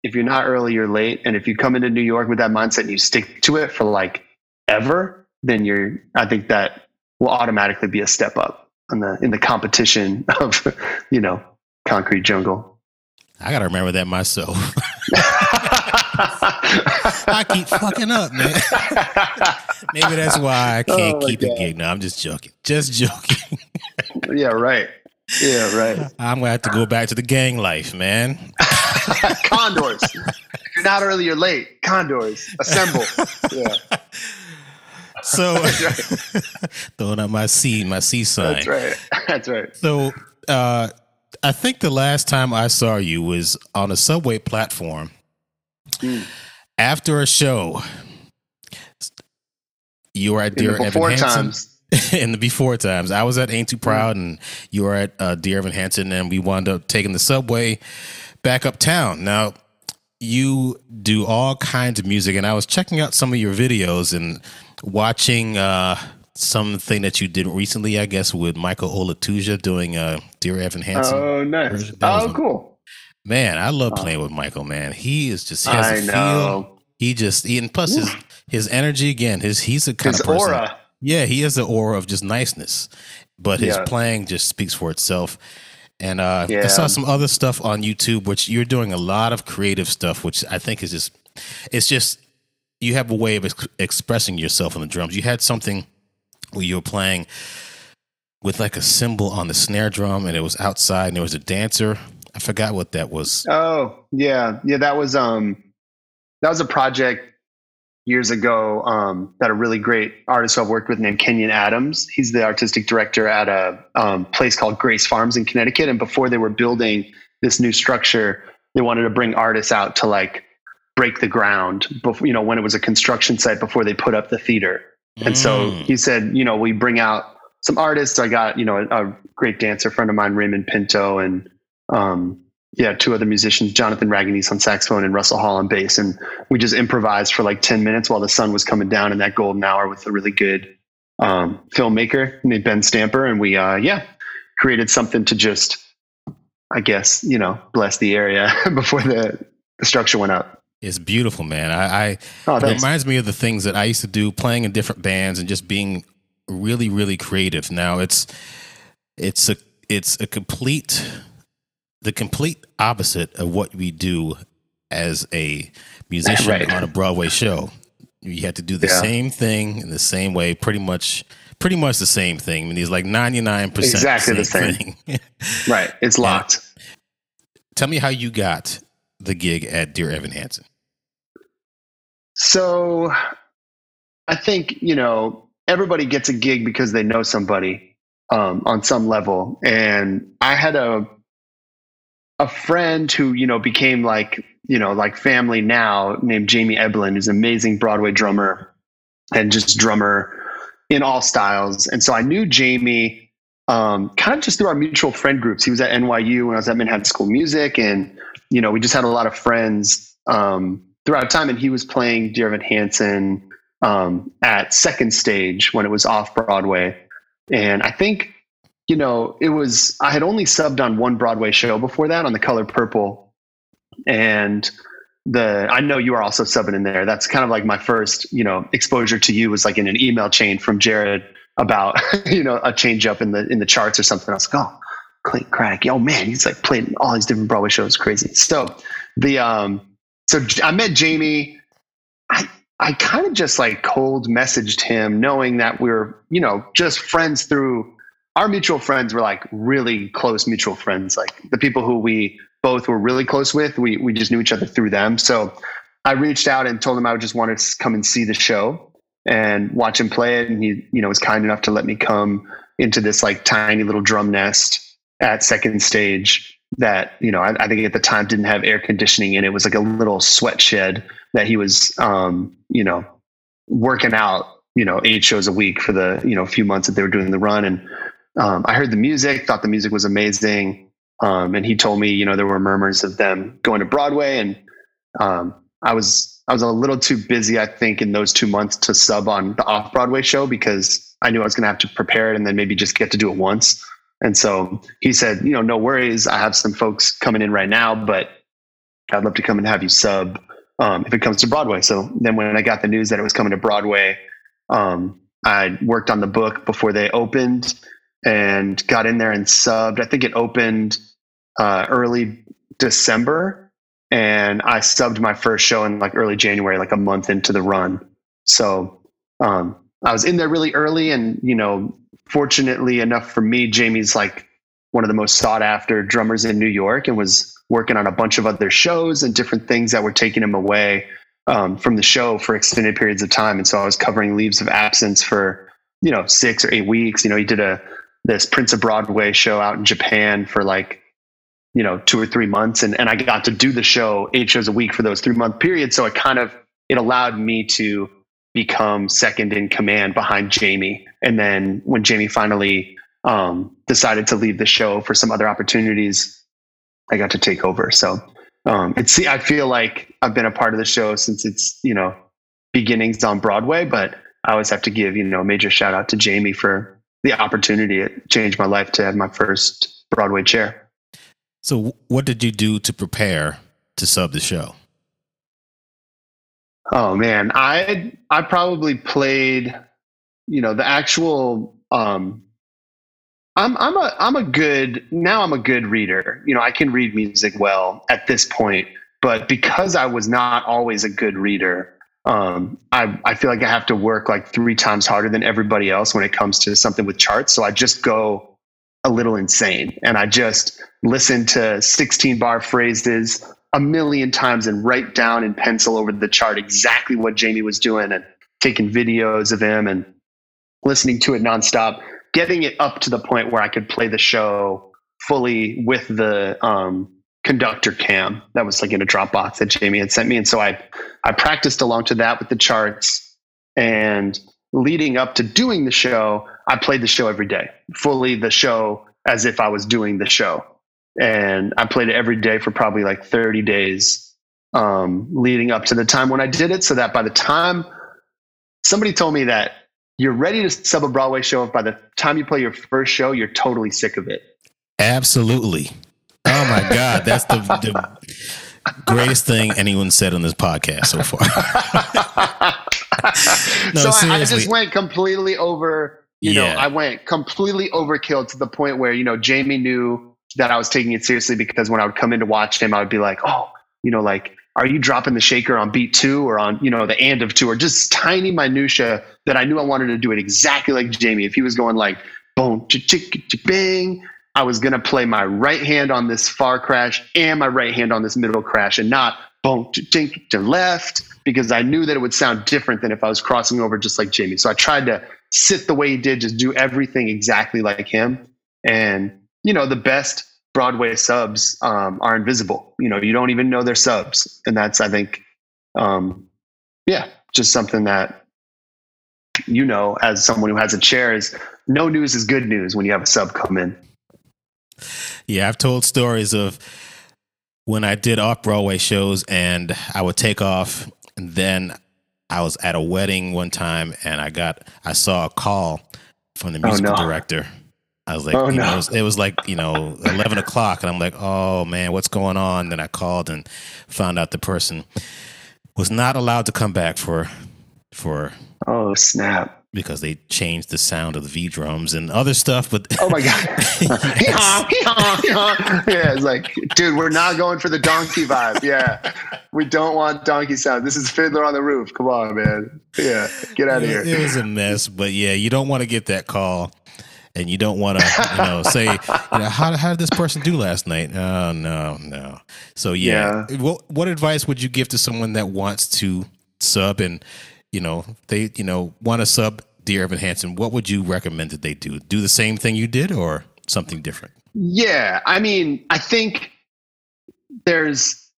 C: If you're not early, you're late. And if you come into New York with that mindset and you stick to it for like ever, then you're I think that will automatically be a step up in the in the competition of you know concrete jungle.
B: I got to remember that myself. I keep fucking up, man. Maybe that's why I oh can't
C: Oh
B: keep
C: God.
B: gig. No, I'm just joking. Just joking.
C: yeah, right. Yeah, right.
B: I'm gonna have to go back to the gang life, man.
C: Condors. if you're not early, you're late. Condors, assemble. Yeah,
B: So
C: right.
B: throwing out my C, my C sign.
C: That's right. That's right.
B: So uh, I think the last time I saw you was on a subway platform
C: Hmm.
B: after a show. You were at Dear
C: the
B: Evan
C: before
B: Hansen.
C: times.
B: in the before times. I was at Ain't Too Proud, and you were at uh, Dear Evan Hansen, and we wound up taking the subway back uptown. Now, you do all kinds of music, and I was checking out some of your videos and watching uh, something that you did recently, I guess, with Michael Olatuja doing uh, Dear Evan Hansen.
C: Oh, nice.
B: That
C: Oh, cool.
B: Man, I love playing with Michael. Man, he is just he has
C: I
B: a feel.
C: know.
B: He just he, and plus his his energy again. His he's a kind
C: His
B: of person.
C: aura.
B: Yeah, he has the aura of just niceness, but his
C: Yeah.
B: playing just speaks for itself. And uh, I saw some other stuff on YouTube, which you're doing a lot of creative stuff, which I think is just, it's just, you have a way of ex- expressing yourself on the drums. You had something where you were playing with like a cymbal on the snare drum, and it was outside, and there was a dancer. I forgot what that was.
C: Oh, yeah. Yeah, that was um that was a project years ago um, that a really great artist who I've worked with named Kenyon Adams. He's the artistic director at a um, place called Grace Farms in Connecticut. And before they were building this new structure, they wanted to bring artists out to like break the ground before, you know, when it was a construction site before they put up the theater. And so
B: Mm.
C: he said, you know, we bring out some artists. I got, you know, a, a great dancer friend of mine, Raymond Pinto, and um, yeah, two other musicians, Jonathan Raganese on saxophone and Russell Hall on bass. And we just improvised for like 10 minutes while the sun was coming down in that golden hour with a really good um, filmmaker named Ben Stamper. And we, uh, yeah, created something to just, I guess, you know, bless the area before the, the structure went up.
B: It's beautiful, man. I, I
C: Oh,
B: it reminds me of the things that I used to do, playing in different bands and just being really, really creative. Now it's it's a it's a complete the complete opposite of what we do as a musician
C: Right.
B: on a Broadway show. You have to do the
C: Yeah.
B: same thing in the same way, pretty much pretty much the same thing. I mean, it's like ninety nine percent
C: Exactly the same.
B: thing.
C: Right. It's locked.
B: Tell me how you got the gig at Dear Evan Hansen.
C: So I think, you know, everybody gets a gig because they know somebody um, on some level. And I had a a friend who, you know, became like, you know, like family now named Jamie Eblen, who's an amazing Broadway drummer and just drummer in all styles. And so I knew Jamie um, kind of just through our mutual friend groups. He was at NYU when I was at Manhattan School of Music. And, you know, we just had a lot of friends um, throughout time. And he was playing Dear Evan Hansen um, at second stage when it was off Broadway. And I think, you know, it was, I had only subbed on one Broadway show before that on The Color Purple. And the, I know you are also subbing in there. That's kind of like my first, you know, exposure to you was like in an email chain from Jared about, you know, a change up in the, in the charts or something. I was like, oh, Clayton Craddock. Oh man, he's like played all these different Broadway shows. Crazy. So the, um, so I met Jamie. I, I kind of just like cold messaged him knowing that we are you know, just friends through our mutual friends were like really close mutual friends. Like the people who we both were really close with, we, we just knew each other through them. So I reached out and told him I just want to come and see the show and watch him play it. And he, you know, was kind enough to let me come into this like tiny little drum nest at second stage that, you know, I, I think at the time didn't have air conditioning and it. It was like a little sweat shed that he was, um, you know, working out, you know, eight shows a week for the, you know, few months that they were doing the run. And um, I heard the music, thought the music was amazing. Um, and he told me, you know, there were murmurs of them going to Broadway. And um, I was, I was a little too busy, I think, in those two months to sub on the off Broadway show because I knew I was going to have to prepare it and then maybe just get to do it once. And so he said, you know, no worries. I have some folks coming in right now, but I'd love to come and have you sub um, if it comes to Broadway. So then when I got the news that it was coming to Broadway, um, I worked on the book before they opened and got in there and subbed. I think it opened uh, early December, and I subbed my first show in like early January, like a month into the run. So um, I was in there really early, and you know, fortunately enough for me, Jamie's like one of the most sought after drummers in New York, and was working on a bunch of other shows and different things that were taking him away um, from the show for extended periods of time. And so I was covering leaves of absence for you know six or eight weeks. You know, he did a this Prince of Broadway show out in Japan for like you know two or three months, and and I got to do the show eight shows a week for those three month periods. So it kind of it allowed me to become second in command behind Jamie. And then when Jamie finally um, decided to leave the show for some other opportunities, I got to take over. So um, it's I feel like I've been a part of the show since its you know beginnings on Broadway, but I always have to give you know a major shout out to Jamie for the opportunity. It changed my life to have my first Broadway chair.
B: So, what did you do to prepare to sub the show?
C: Oh man, I I probably played, you know, the actual. Um, I'm I'm a I'm a good now. I'm a good reader. You know, I can read music well at this point, but because I was not always a good reader, um, I I feel like I have to work like three times harder than everybody else when it comes to something with charts. So I just go a little insane, and I just listen to 16 bar phrases a million times and write down in pencil over the chart exactly what Jamie was doing and taking videos of him and listening to it nonstop, getting it up to the point where I could play the show fully with the um, conductor cam that was like in a Dropbox that Jamie had sent me. And so I, I practiced along to that with the charts and leading up to doing the show, I played the show every day, fully the show as if I was doing the show. And I played it every day for probably like 30 days um, leading up to the time when I did it. So that by the time somebody told me that you're ready to sub a Broadway show, if by the time you play your first show, you're totally sick of it.
B: Absolutely. Oh my God, that's the, the greatest thing anyone said on this podcast so far. No,
C: so I, I just went completely over, you know, I went completely overkill to the point where, you know, Jamie knew that I was taking it seriously because when I would come in to watch him, I would be like, oh, you know, like, are you dropping the shaker on beat two or on, you know, the and of two or just tiny minutia that I knew I wanted to do it exactly like Jamie. If he was going like, boom, chick, chick, bang, I was going to play my right hand on this far crash and my right hand on this middle crash and not boom, chick, chick, to left because I knew that it would sound different than if I was crossing over just like Jamie. So I tried to sit the way he did, just do everything exactly like him. And, you know, the best Broadway subs um, are invisible. You know, you don't even know they're subs. And that's, I think, um, yeah, just something that, you know, as someone who has a chair is no news is good news when you have a sub come in.
B: Yeah, I've told stories of when I did off Broadway shows and I would take off and then I was at a wedding one time and I got I saw a call from the
C: Oh, no.
B: director. I was like,
C: Oh,
B: you know,
C: no.
B: it was, it was like, you know, 11 o'clock. And I'm like, oh man, what's going on? Then I called and found out the person was not allowed to come back for, for,
C: Oh, snap.
B: Because they changed the sound of the V drums and other stuff. But
C: Oh my God. Yeah, it's like, dude, we're not going for the donkey vibe. Yeah. We don't want donkey sound. This is Fiddler on the Roof. Come on, man. Yeah. Get out of here.
B: It was a mess, but yeah, you don't want to get that call, and you don't want to, you know, say, you know, how how did this person do last night? Oh no, no. So yeah, what what advice would you give to someone that wants to sub and you know they you know want to sub Dear Evan Hansen? What would you recommend that they do? Do the same thing you did, or something different?
C: Yeah, I mean, I think there's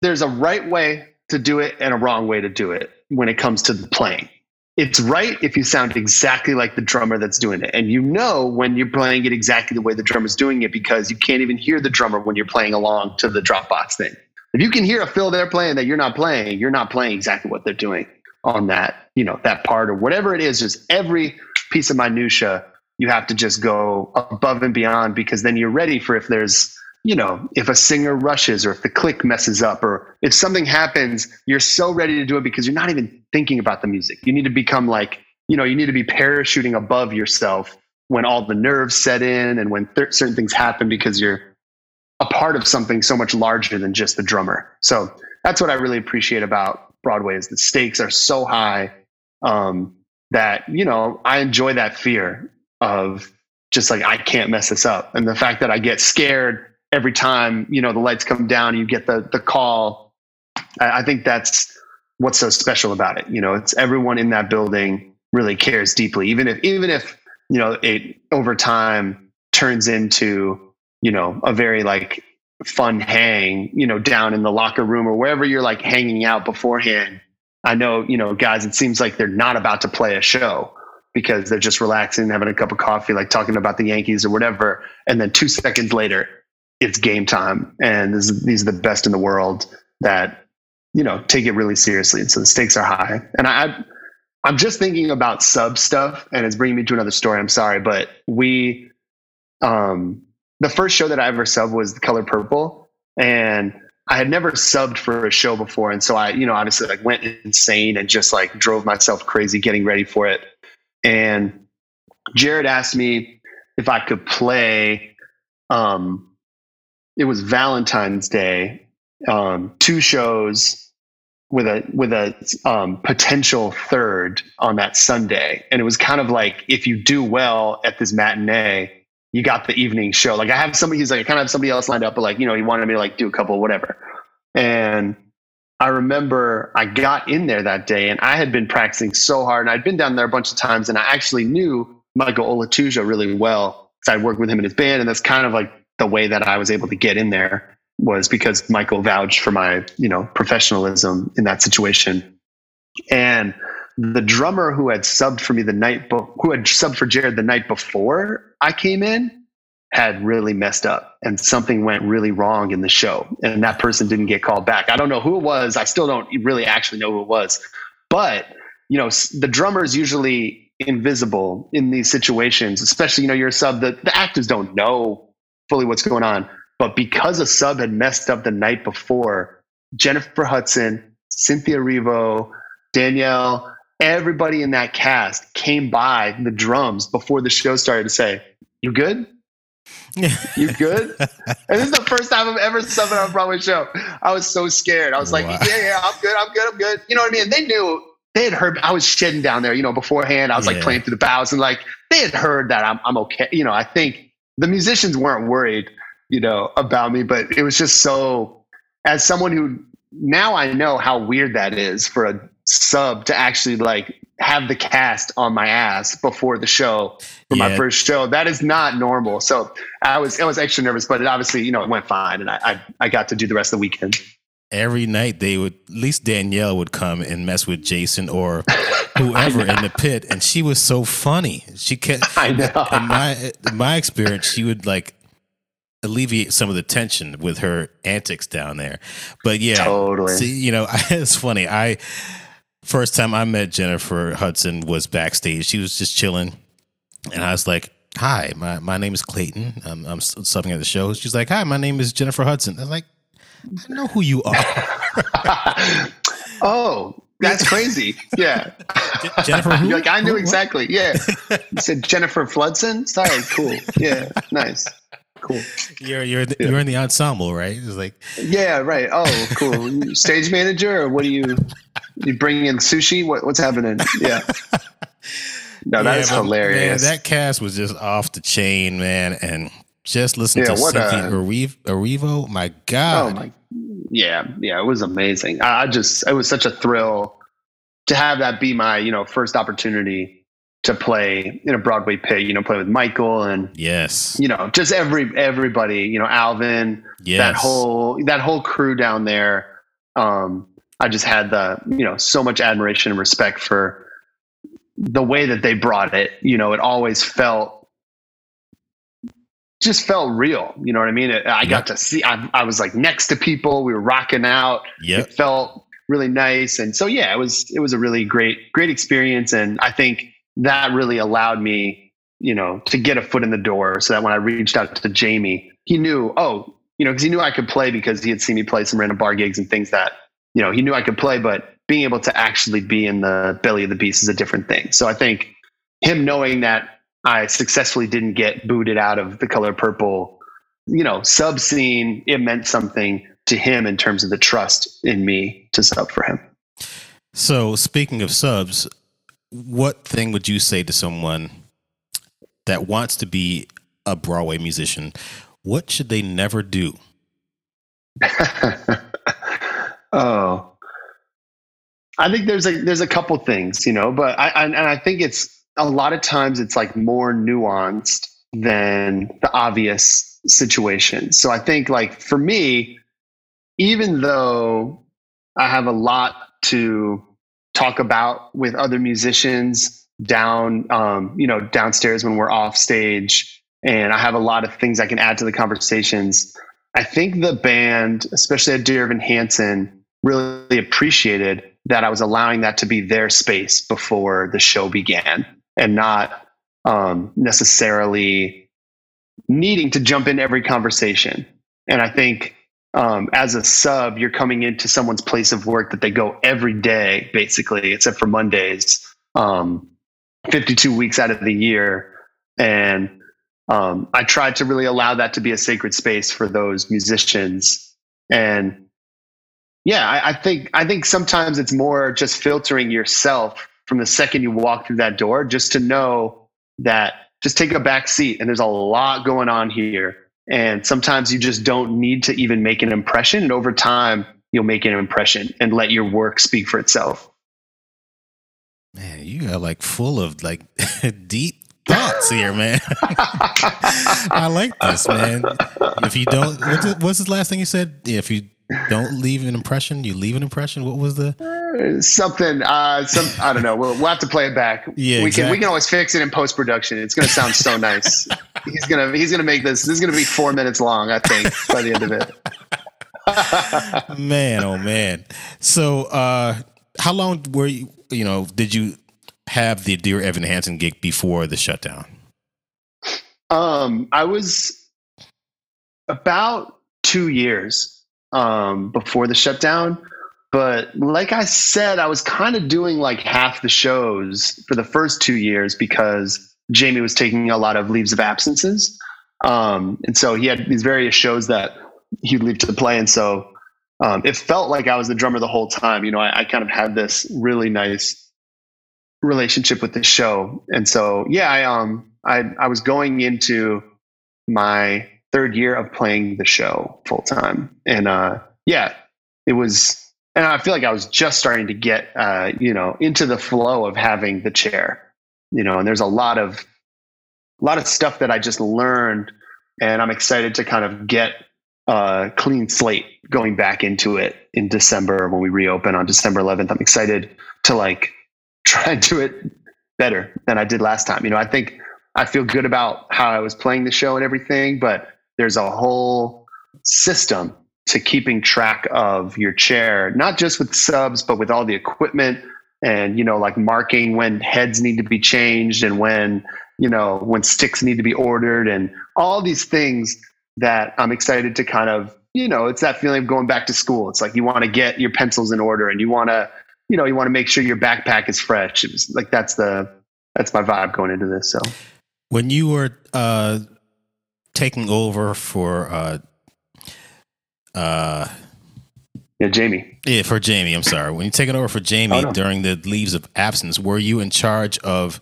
C: there's a right way to do it and a wrong way to do it when it comes to the playing. It's right if you sound exactly like the drummer that's doing it. And you know when you're playing it exactly the way the drummer's doing it because you can't even hear the drummer when you're playing along to the Dropbox thing. If you can hear a fill they're playing that you're not playing, you're not playing exactly what they're doing on that, you know, that part or whatever it is, just every piece of minutia you have to just go above and beyond because then you're ready for if there's you know if a singer rushes or if the click messes up or if something happens you're so ready to do it because you're not even thinking about the music. You need to become like you know you need to be parachuting above yourself when all the nerves set in and when th- certain things happen because you're a part of something so much larger than just the drummer so that's what i really appreciate about broadway is the stakes are so high um, that you know i enjoy that fear of just like I can't mess this up, and the fact that I get scared every time you know the lights come down, you get the the call. I, I think that's what's so special about it. You know, it's everyone in that building really cares deeply, even if even if you know it over time turns into you know a very like fun hang, you know, down in the locker room or wherever you're like hanging out beforehand. I know, you know, guys, it seems like they're not about to play a show because they're just relaxing, having a cup of coffee, like talking about the Yankees or whatever. And then two seconds later, it's game time. And this, these are the best in the world that, you know, take it really seriously. And so the stakes are high. And I, I- I'm just thinking about sub stuff and it's bringing me to another story. I'm sorry, but we, um, the first show that I ever subbed was The Color Purple. And I had never subbed for a show before. And so I, you know, obviously like went insane and just like drove myself crazy getting ready for it. And Jared asked me if I could play. Um, it was Valentine's Day, um, two shows with a with a um, potential third on that Sunday, and it was kind of like if you do well at this matinee, you got the evening show. Like I have somebody, he's like, I kind of have somebody else lined up, but like, you know, he wanted me to like do a couple, whatever. And I remember I got in there that day and I had been practicing so hard and I'd been down there a bunch of times and I actually knew Michael Olatuja really well because I'd worked with him in his band. And that's kind of like the way that I was able to get in there was because Michael vouched for my, you know, professionalism in that situation. And the drummer who had subbed for me the night, be- who had subbed for Jared the night before I came in, had really messed up and something went really wrong in the show. And that person didn't get called back. I don't know who it was. I still don't really actually know who it was. But, you know, the drummer is usually invisible in these situations, especially, you know, you're a sub, the, the actors don't know fully what's going on. But because a sub had messed up the night before, Jennifer Hudson, Cynthia Erivo, Danielle, everybody in that cast came by the drums before the show started to say, You good? You good? and this is the first time I've ever subbed on a Broadway show. I was so scared. I was like,
B: Wow.
C: Yeah, yeah, I'm good, I'm good, I'm good. You know what I mean? They knew they had heard I was shedding down there, you know, beforehand. I was like playing through the bows and like they had heard that I'm I'm okay. You know, I think the musicians weren't worried, you know, about me, but it was just so as someone who now I know how weird that is for a sub to actually like have the cast on my ass before the show for my first show. That is not normal. So I was I was extra nervous, but it obviously, you know, it went fine and I I, I got to do the rest of the weekend.
B: Every night they would, at least Danielle would come and mess with Jason or whoever in the pit, and she was so funny. She kept,
C: I know.
B: in my in my experience, she would like alleviate some of the tension with her antics down there. But yeah,
C: Totally.
B: See, you know, it's funny. I first time I met Jennifer Hudson was backstage. She was just chilling, and I was like, "Hi, my my name is Clayton. I'm, I'm subbing at the show." She's like, "Hi, my name is Jennifer Hudson." I was like, "I know who you are."
C: oh, that's crazy. Yeah.
B: Jennifer
C: like, I knew? Exactly. Yeah. You said Jennifer Floodson? Sorry, cool. Yeah, nice. Cool.
B: You're you're the, you're in the ensemble, right? It's like
C: Yeah, right. Oh, cool. Stage manager or what do you you bring in sushi? What, what's happening? Yeah. No, that
B: Yeah,
C: is
B: but,
C: hilarious.
B: Man, that cast was just off the chain, man, and just listen
C: Yeah,
B: to
C: what
B: Cynthia Erivo. My
C: oh
B: God,
C: my yeah, yeah, it was amazing. I, I just it was such a thrill to have that be my, you know, first opportunity to play in a Broadway pit, you know, play with Michael and
B: yes,
C: you know, just every everybody, you know, Alvin,
B: yes,
C: that whole that whole crew down there. Um, I just had the you know so much admiration and respect for the way that they brought it. You know, it always felt just felt real. You know what I mean? It, I got to see. I, I was like next to people. We were rocking out.
B: Yep.
C: It felt really nice, and so yeah, it was it was a really great great experience, and I think that really allowed me you know to get a foot in the door, so that when I reached out to Jamie, he knew oh you know because he knew I could play because he had seen me play some random bar gigs and things that you know he knew I could play, but being able to actually be in the belly of the beast is a different thing. So I think him knowing that I successfully didn't get booted out of the color purple, you know, sub scene, it meant something to him in terms of the trust in me to sub for him.
B: So speaking of subs, what thing would you say to someone that wants to be a Broadway musician? What should they never do?
C: oh, I think there's a there's a couple things, you know, but I, I and I think it's a lot of times it's like more nuanced than the obvious situation. So I think like for me, even though I have a lot to talk about with other musicians down, um, you know, downstairs when we're off stage, and I have a lot of things I can add to the conversations. I think the band, especially at Dear Evan Hansen, really appreciated that I was allowing that to be their space before the show began and not um, necessarily needing to jump in every conversation. And I think um, as a sub, you're coming into someone's place of work that they go every day, basically, except for Mondays, um, 52 weeks out of the year. And um, I tried to really allow that to be a sacred space for those musicians. And yeah, I, I think I think sometimes it's more just filtering yourself from the second you walk through that door, just to know that just take a back seat. And there's a lot going on here. And sometimes you just don't need to even make an impression. And over time, you'll make an impression and let your work speak for itself.
B: Man, you are like full of like deep thoughts here, man. I like this, man. If you don't, what's, the, last thing you said? If you don't leave an impression, you leave an impression. What was the?
C: Something, uh, some I don't know. We'll, we'll have to play it back.
B: Yeah,
C: we can we can always fix it in post production. It's going to sound so nice. he's gonna he's gonna make this. This is going to be four minutes long. I think by the end of it.
B: man, oh man. So, uh, how long were you? You know, did you have the Dear Evan Hansen gig before the shutdown?
C: Um, I was about two years um, before the shutdown. But like I said, I was kind of doing like half the shows for the first two years because Jamie was taking a lot of leaves of absences. Um, and so he had these various shows that he'd leave to play. And so um, it felt like I was the drummer the whole time. You know, I, I kind of had this really nice relationship with the show. And so, yeah, I, um, I, I was going into my third year of playing the show full time. And, uh, yeah, it was, and I feel like I was just starting to get, uh, you know, into the flow of having the chair, you know, and there's a lot of, a lot of stuff that I just learned and I'm excited to kind of get a clean slate going back into it in December when we reopen on December 11th. I'm excited to like try and do it better than I did last time. You know, I think I feel good about how I was playing the show and everything, but there's a whole system to keeping track of your chair, not just with subs, but with all the equipment and, you know, like marking when heads need to be changed and when, you know, when sticks need to be ordered and all these things that I'm excited to kind of, you know, it's that feeling of going back to school. It's like you want to get your pencils in order and you want to, you know, you want to make sure your backpack is fresh. It was like that's the that's my vibe going into this. So
B: When you were uh, taking over for uh, uh,
C: yeah, Jamie.
B: yeah, for Jamie, I'm sorry. When you taking over for Jamie
C: Oh, no.
B: during the leaves of absence, were you in charge of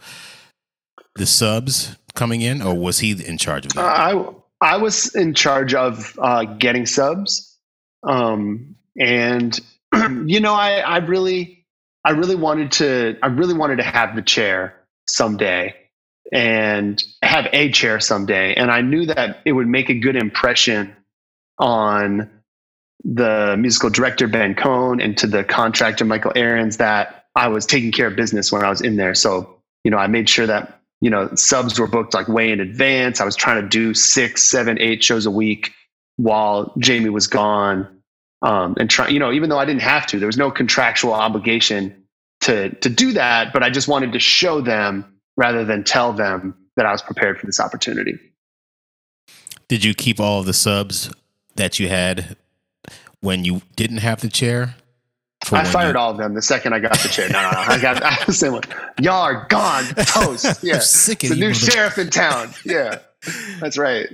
B: the subs coming in, or was he in charge of that?
C: I I was in charge of uh, getting subs, um, and you know, I I really I really wanted to I really wanted to have the chair someday and have a chair someday, and I knew that it would make a good impression on the musical director Ben Cohn and to the contractor Michael Aarons that I was taking care of business when I was in there. So you know, I made sure that you know subs were booked like way in advance. I was trying to do six, seven, eight shows a week while Jamie was gone, um, and try. You know, even though I didn't have to, there was no contractual obligation to to do that. But I just wanted to show them rather than tell them that I was prepared for this opportunity.
B: Did you keep all of the subs that you had when you didn't have the chair?
C: I fired
B: you-
C: all of them the second I got the chair. No, no, no. I got I was saying, y'all are gone, toast. Yeah,
B: sick of
C: a new sheriff in town. Yeah, that's right.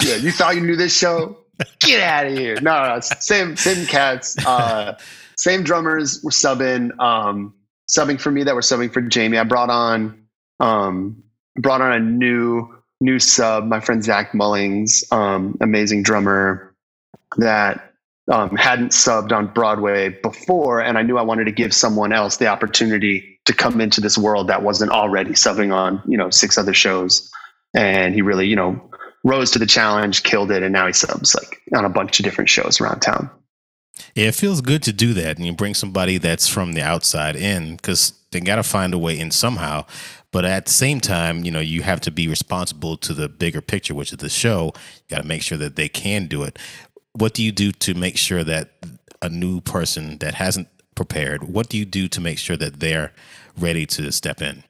C: Yeah, you thought you knew this show? Get out of here. No, no, it's same same cats. Uh, same drummers were subbing, um, subbing for me that were subbing for Jamie. I brought on um, brought on a new new sub, my friend Zach Mullings, um, amazing drummer that um, hadn't subbed on Broadway before, and I knew I wanted to give someone else the opportunity to come into this world that wasn't already subbing on you know six other shows, and he really you know rose to the challenge, killed it, and now he subs like on a bunch of different shows around town.
B: Yeah, it feels good to do that, and you bring somebody that's from the outside in because they got to find a way in somehow. But at the same time, you know, you have to be responsible to the bigger picture, which is the show. You got to make sure that they can do it. What do you do to make sure that a new person that hasn't prepared? What do you do to make sure that they're ready to step in?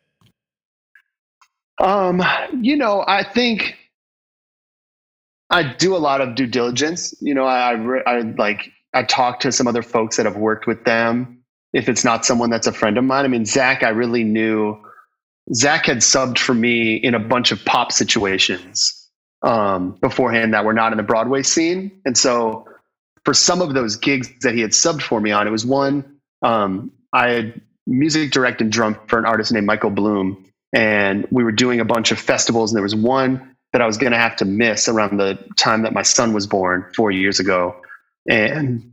C: Um, you know, I think I do a lot of due diligence. You know, I, I, I like I talk to some other folks that have worked with them. If it's not someone that's a friend of mine, I mean, Zach, I really knew. Zach had subbed for me in a bunch of pop situations um, beforehand that were not in the Broadway scene, and so for some of those gigs that he had subbed for me on, it was one um, I had music direct and drum for an artist named Michael Bloom and we were doing a bunch of festivals. And there was one that I was going to have to miss around the time that my son was born four years ago. And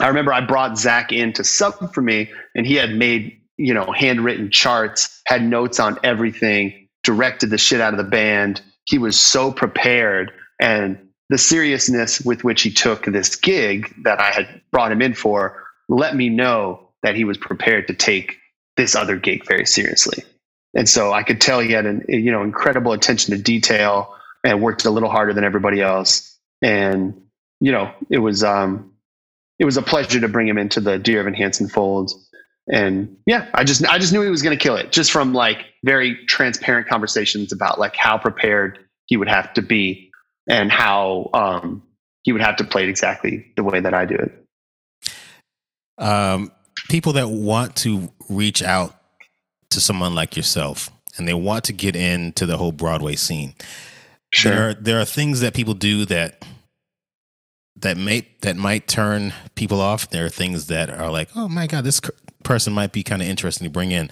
C: I remember I brought Zach in to sub for me, and he had made you know handwritten charts, had notes on everything, directed the shit out of the band. He was so prepared, and the seriousness with which he took this gig that I had brought him in for let me know that he was prepared to take this other gig very seriously. And so I could tell he had an you know incredible attention to detail and worked a little harder than everybody else. And you know it was um it was a pleasure to bring him into the Dear Evan Hansen fold. And yeah, I just I just knew he was going to kill it just from like very transparent conversations about like how prepared he would have to be and how um, he would have to play it exactly the way that I do it.
B: Um, people that want to reach out to someone like yourself and they want to get into the whole Broadway scene. There, are, there are things that people do that that may that might turn people off. There are things that are like, oh my god, this person might be kind of interesting to bring in.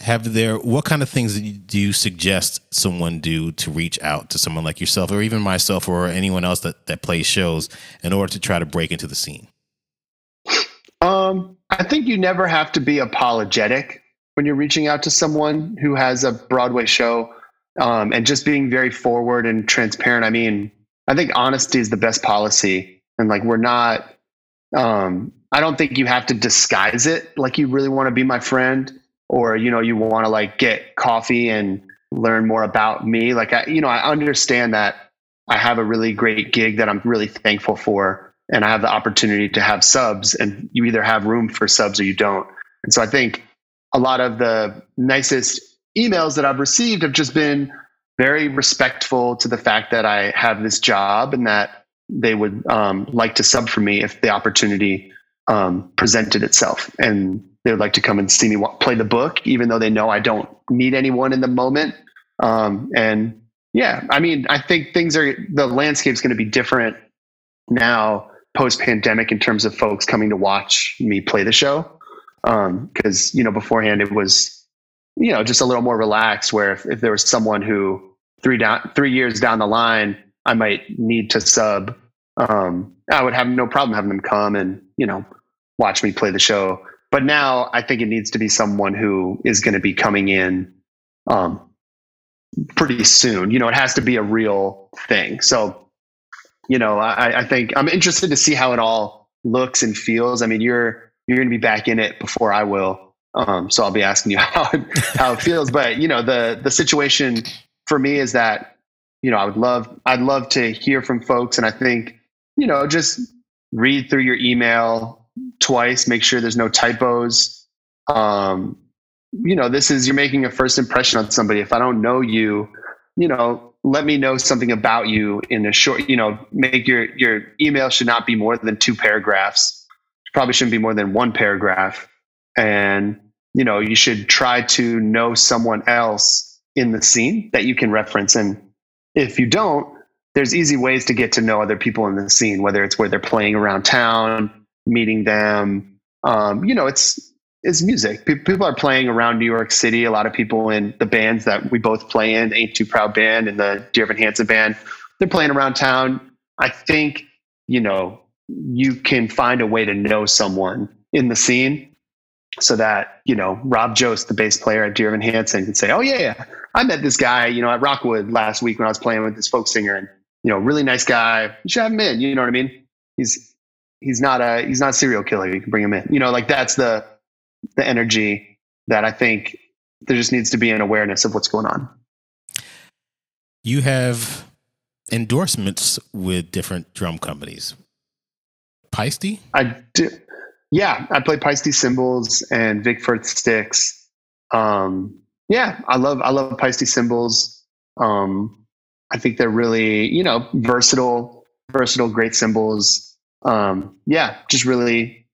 B: Have there what kind of things do you, suggest someone do to reach out to someone like yourself, or even myself, or anyone else that that plays shows in order to try to break into the scene?
C: Um, I think you never have to be apologetic when you're reaching out to someone who has a Broadway show, um, and just being very forward and transparent. I mean, I think honesty is the best policy, and like we're not. Um, I don't think you have to disguise it like you really want to be my friend, or you know you want to like get coffee and learn more about me. Like I, you know, I understand that I have a really great gig that I'm really thankful for, and I have the opportunity to have subs, and you either have room for subs or you don't. And so I think a lot of the nicest emails that I've received have just been very respectful to the fact that I have this job and that they would um, like to sub for me if the opportunity um, presented itself. And they would like to come and see me play the book, even though they know I don't meet anyone in the moment. Um, and yeah, I mean, I think things are, the landscape's going to be different now post pandemic in terms of folks coming to watch me play the show. Because, you know, beforehand it was, you know, just a little more relaxed where if, if there was someone who three down, three years down the line, I might need to sub, um, I would have no problem having them come and, you know, watch me play the show. But now I think it needs to be someone who is going to be coming in um, pretty soon. You know, it has to be a real thing. So, you know, I, I think I'm interested to see how it all looks and feels. I mean, you're you're going to be back in it before I will, um, so I'll be asking you how how it feels. But you know, the the situation for me is that you know I would love I'd love to hear from folks, and I think you know just read through your email twice, make sure there's no typos. Um, you know, this is you're making a first impression on somebody. If I don't know you, you know, let me know something about you in a short. You know, make your your email should not be more than two paragraphs. Probably shouldn't be more than one paragraph, and you know, you should try to know someone else in the scene that you can reference. And if you don't, there's easy ways to get to know other people in the scene, whether it's where they're playing around town, meeting them. Um, you know, it's it's music. People are playing around New York City. A lot of people in the bands that we both play in, Ain't Too Proud Band and the Dear Evan Hansen Band, they're playing around town. I think, you know, you can find a way to know someone in the scene so that, you know, Rob Jost, the bass player at Dear Evan Hansen, can say, oh, yeah, yeah, I met this guy, you know, at Rockwood last week when I was playing with this folk singer and, you know, really nice guy. You should have him in. You know what I mean? He's, he's not a, he's not a serial killer. You can bring him in. You know, like that's the, the energy that I think there just needs to be an awareness of what's going on.
B: You have endorsements with different drum companies. Paiste?
C: I do, yeah, I play Paiste cymbals and Vic Firth sticks. Um, yeah, I love I love Paiste cymbals. Um, I think they're really you know versatile, versatile, great cymbals. Um, yeah, just really,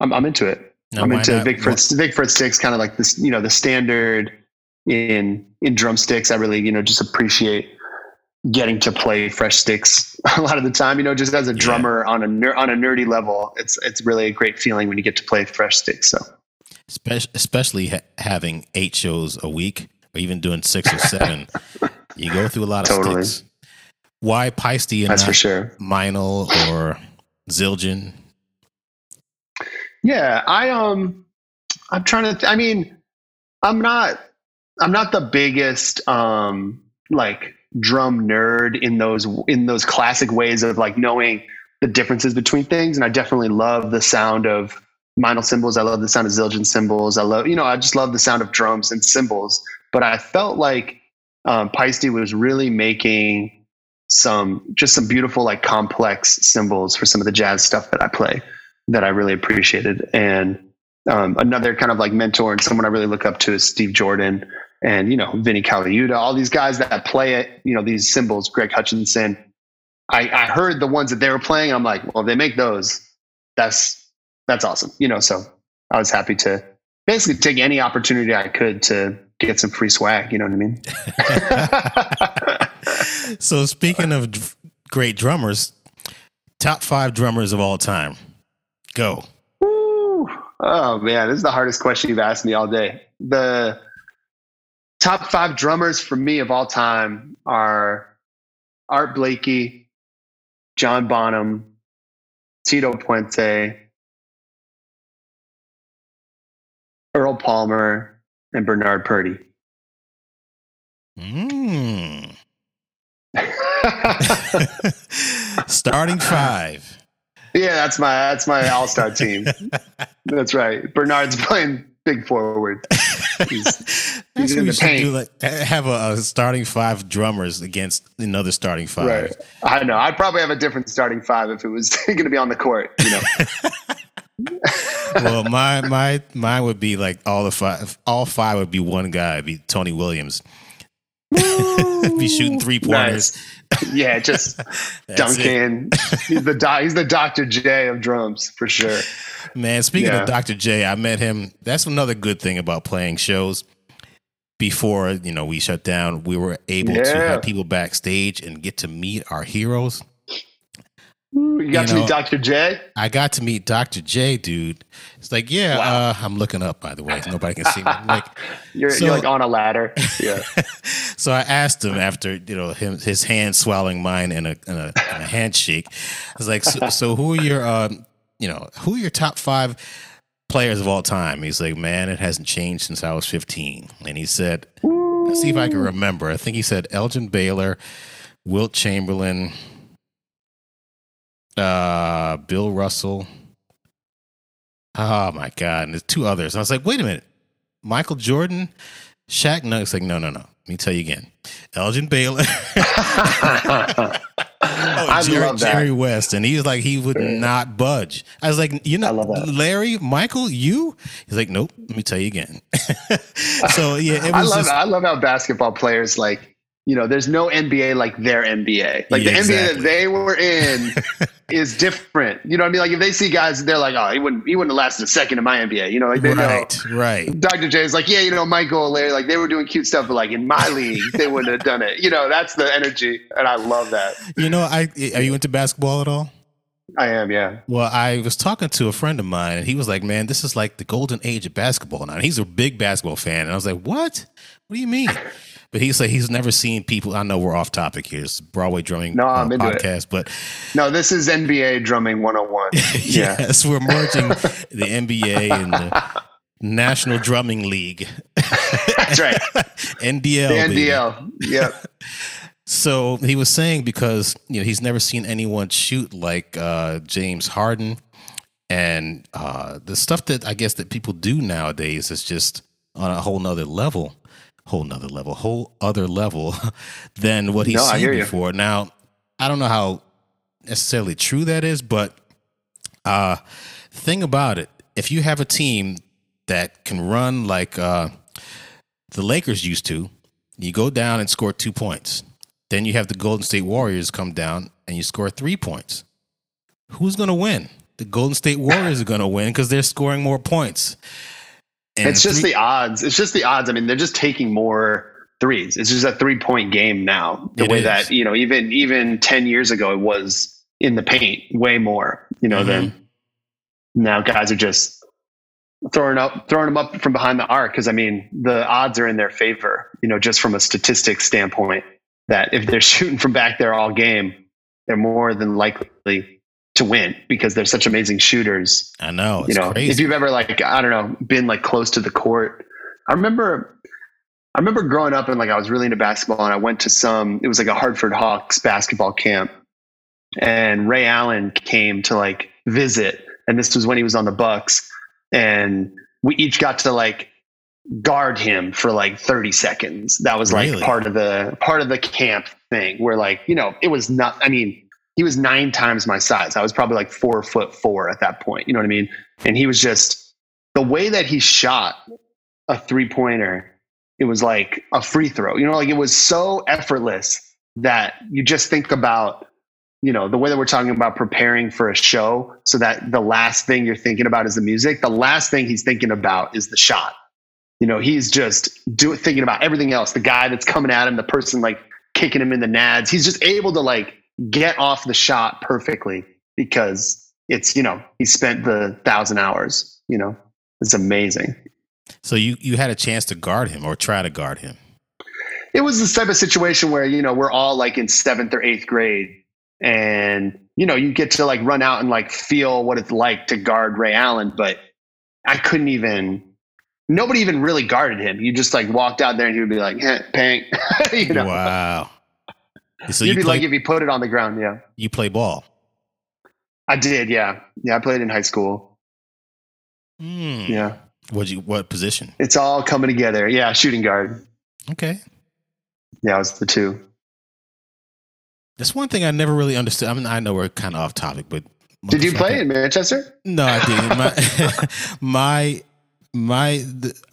C: I'm I'm into it.
B: Now,
C: I'm into
B: not-
C: Vic Firth. Vic sticks, kind of like this, you know, the standard in in drumsticks. I really you know just appreciate getting to play fresh sticks a lot of the time. You know, just as a
B: Yeah.
C: drummer on a ner- on a nerdy level, it's it's really a great feeling when you get to play fresh sticks. So
B: especially ha- having eight shows a week, or even doing six or seven. you go through a lot of
C: Totally.
B: sticks. Why Paiste and
C: That's for sure.
B: Meinl or Zildjian?
C: Yeah, I um, I'm trying to. Th- I mean, I'm not. I'm not the biggest um like drum nerd in those in those classic ways of like knowing the differences between things, and I definitely love the sound of Meinl cymbals. I love the sound of Zildjian cymbals. I love you know I just love the sound of drums and cymbals. But I felt like um, Paiste was really making some just some beautiful like complex cymbals for some of the jazz stuff that I play that I really appreciated. And um, another kind of like mentor and someone I really look up to is Steve Jordan and, you know, Vinnie Colaiuta, all these guys that play it, you know, these cymbals, Greg Hutchinson. I, I heard the ones that they were playing. I'm like, well, they make those, that's, that's awesome. You know, so I was happy to basically take any opportunity I could to get some free swag. You know what I mean?
B: So speaking of d- great drummers, top five drummers of all time. Go.
C: Woo. Oh man, this is the hardest question you've asked me all day. The top five drummers for me of all time are Art Blakey, John Bonham, Tito Puente, Earl Palmer, and Bernard Purdie.
B: Mm. Starting five.
C: Yeah, that's my that's my all star team. that's right. Bernard's playing big forward. He's, he's in the
B: should do.
C: paint.
B: Like have a, a starting five drummers against another starting five.
C: Right. I know. I'd probably have a different starting five if it was going to be on the court. You know.
B: Well, my my mine would be like all the five. All five would be one guy. It'd be Tony Williams. be shooting three pointers.
C: nice. Yeah, just dunking. He's the doc, he's the Dr. J of drums for sure.
B: Man, speaking
C: Yeah.
B: of Dr. J, I met him. That's another good thing about playing shows. Before you know we shut down, we were able to have people backstage and get to meet our heroes.
C: You got
B: You
C: to
B: know-
C: meet Dr. J.
B: I got to meet Dr. J, dude. It's like, yeah,
C: Wow.
B: uh, I'm looking up, by the way. Nobody can see me. Like,
C: You're,
B: So-
C: you're like on a ladder. Yeah.
B: so I asked him after you know him his hand swallowing mine in a in a, in a handshake. I was like, so, so who are your um, you know who are your top five players of all time? He's like, man, it hasn't changed since I was 15. And he said, let's see if I can remember. I think he said Elgin Baylor, Wilt Chamberlain, uh, Bill Russell. Oh my god! And there's two others. I was like, wait a minute, Michael Jordan, Shaq. No, it's like no, no, no. Let me tell you again. Elgin Baylor.
C: I
B: Jerry,
C: love that.
B: Jerry West, and he was like, he would not budge. I was like, you know,
C: I love that.
B: Larry, Michael, you? He's like, nope. Let me tell you again. so yeah, it
C: I
B: was
C: love
B: just
C: I love how basketball players like you know there's no NBA like their NBA like
B: Yeah,
C: the NBA that they were in is different you know what I mean like if they see guys they're like oh he wouldn't he wouldn't have lasted a second in my NBA you know like they
B: right, right.
C: Dr. J is like yeah you know Michael Larry like they were doing cute stuff but like in my league they wouldn't have done it you know that's the energy and I love that
B: You know, I eh, are you into basketball at all?
C: I am yeah
B: Well, I was talking to a friend of mine, and he was like, "Man, this is like the golden age of basketball now." And he's a big basketball fan, and I was like, "What? What do you mean?" But he's like, he's never seen people. I know we're off topic here. It's Broadway drumming
C: No,
B: uh,
C: I'm into it.
B: podcast, but
C: no this is NBA drumming 101 yeah
B: yes, we're merging the NBA and the National Drumming League,
C: that's right
B: NDL.
C: the
B: baby.
C: NDL yep
B: So he was saying because you know he's never seen anyone shoot like uh, James Harden, and uh, the stuff that I guess that people do nowadays is just on a whole nother level, whole nother level, whole other level than what he's
C: No,
B: seen
C: hear you.
B: before. Now, I don't know how necessarily true that is, but uh, thing about it, if you have a team that can run like uh, the Lakers used to, you go down and score two points. Then you have the Golden State Warriors come down and you score three points. Who's going to win? The Golden State Warriors are going to win because they're scoring more points. And
C: it's just
B: three-
C: the odds. It's just the odds. I mean, they're just taking more threes. It's just a three point game now. The
B: It
C: way
B: is.
C: that you know, even even ten years ago, it was in the paint way more. You know,
B: Mhm.
C: than now. Guys are just throwing up throwing them up from behind the arc because I mean the odds are in their favor. You know, just from a statistics standpoint, that if they're shooting from back there all game, they're more than likely to win because they're such amazing shooters.
B: I know. It's
C: you know,
B: crazy.
C: if you've ever like I don't know been like close to the court, I remember. I remember growing up and like I was really into basketball and I went to some it was like a Hartford Hawks basketball camp and Ray Allen came to like visit and this was when he was on the Bucks and we each got to like guard him for like 30 seconds. That was like
B: Really?
C: part of the part of the camp thing where like, you know, it was not I mean, he was nine times my size. I was probably like four foot four at that point. You know what I mean? And he was just the way that he shot a three pointer, it was like a free throw. You know, like it was so effortless that you just think about, you know, the way that we're talking about preparing for a show so that the last thing you're thinking about is the music. The last thing he's thinking about is the shot. You know, he's just do thinking about everything else. The guy that's coming at him, the person like kicking him in the nads. He's just able to like get off the shot perfectly because it's, you know, he spent the thousand hours, you know, it's amazing.
B: so you you had a chance to guard him or try to guard him.
C: it was this type of situation where you know we're all like in seventh or eighth grade and you know you get to like run out and like feel what it's like to guard ray allen but i couldn't even nobody even really guarded him you just like walked out there and he would be like eh, pang you know
B: Wow. So
C: you'd
B: you
C: be
B: play
C: like if you put it on the ground yeah
B: you play ball.
C: i did yeah yeah i played in high school
B: Hmm.
C: yeah
B: What you what position?
C: it's all coming together yeah shooting guard
B: Okay.
C: yeah it was the two
B: That's one thing I never really understood. I mean, I know we're kind of off topic, but
C: did you play in manchester
B: No, I didn't. My my my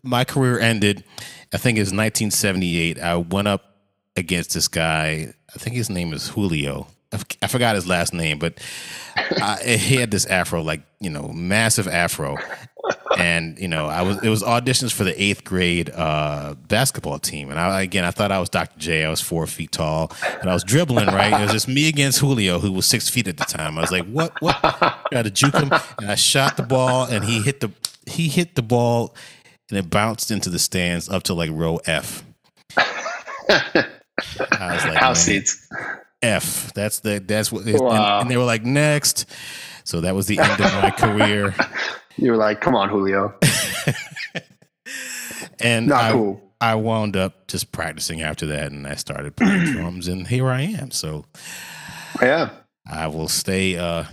B: my career ended. I think it was 1978. I went up against this guy. I think his name is Julio. I f- I forgot his last name, but I, he had this afro, like you know, massive afro, and you know, I was it was auditions for the eighth grade uh, basketball team, and I again I thought I was Dr. J. I was four feet tall, and I was dribbling right. It was just me against Julio, who was six feet at the time. I was like, what what? Tried to juke him, and I shot the ball, and he hit the he hit the ball, and it bounced into the stands up to like row F. I was like,
C: house seats
B: F. That's the that's what. and-
C: Wow.
B: And, they were like next. So that was the end of my career.
C: you were like come on julio
B: And
C: not
B: I,
C: cool
B: I wound up just practicing after that, and I started playing drums, and here I am. So
C: yeah
B: I will stay uh,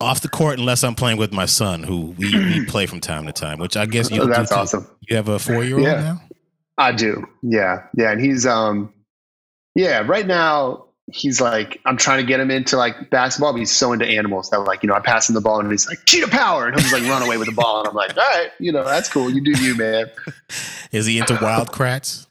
B: off the court unless I'm playing with my son, who we, we play from time to time. Which I guess you
C: Oh, that's awesome
B: You have a four year old
C: Yeah.
B: now.
C: I do. Yeah. Yeah. And he's um yeah, right now he's like I'm trying to get him into like basketball, but he's so into animals that like, you know, I pass him the ball and he's like, cheetah power, and he'll like run away with the ball. And I'm like, all right, you know, that's cool. You do you, man.
B: Is he into Wild Kratts?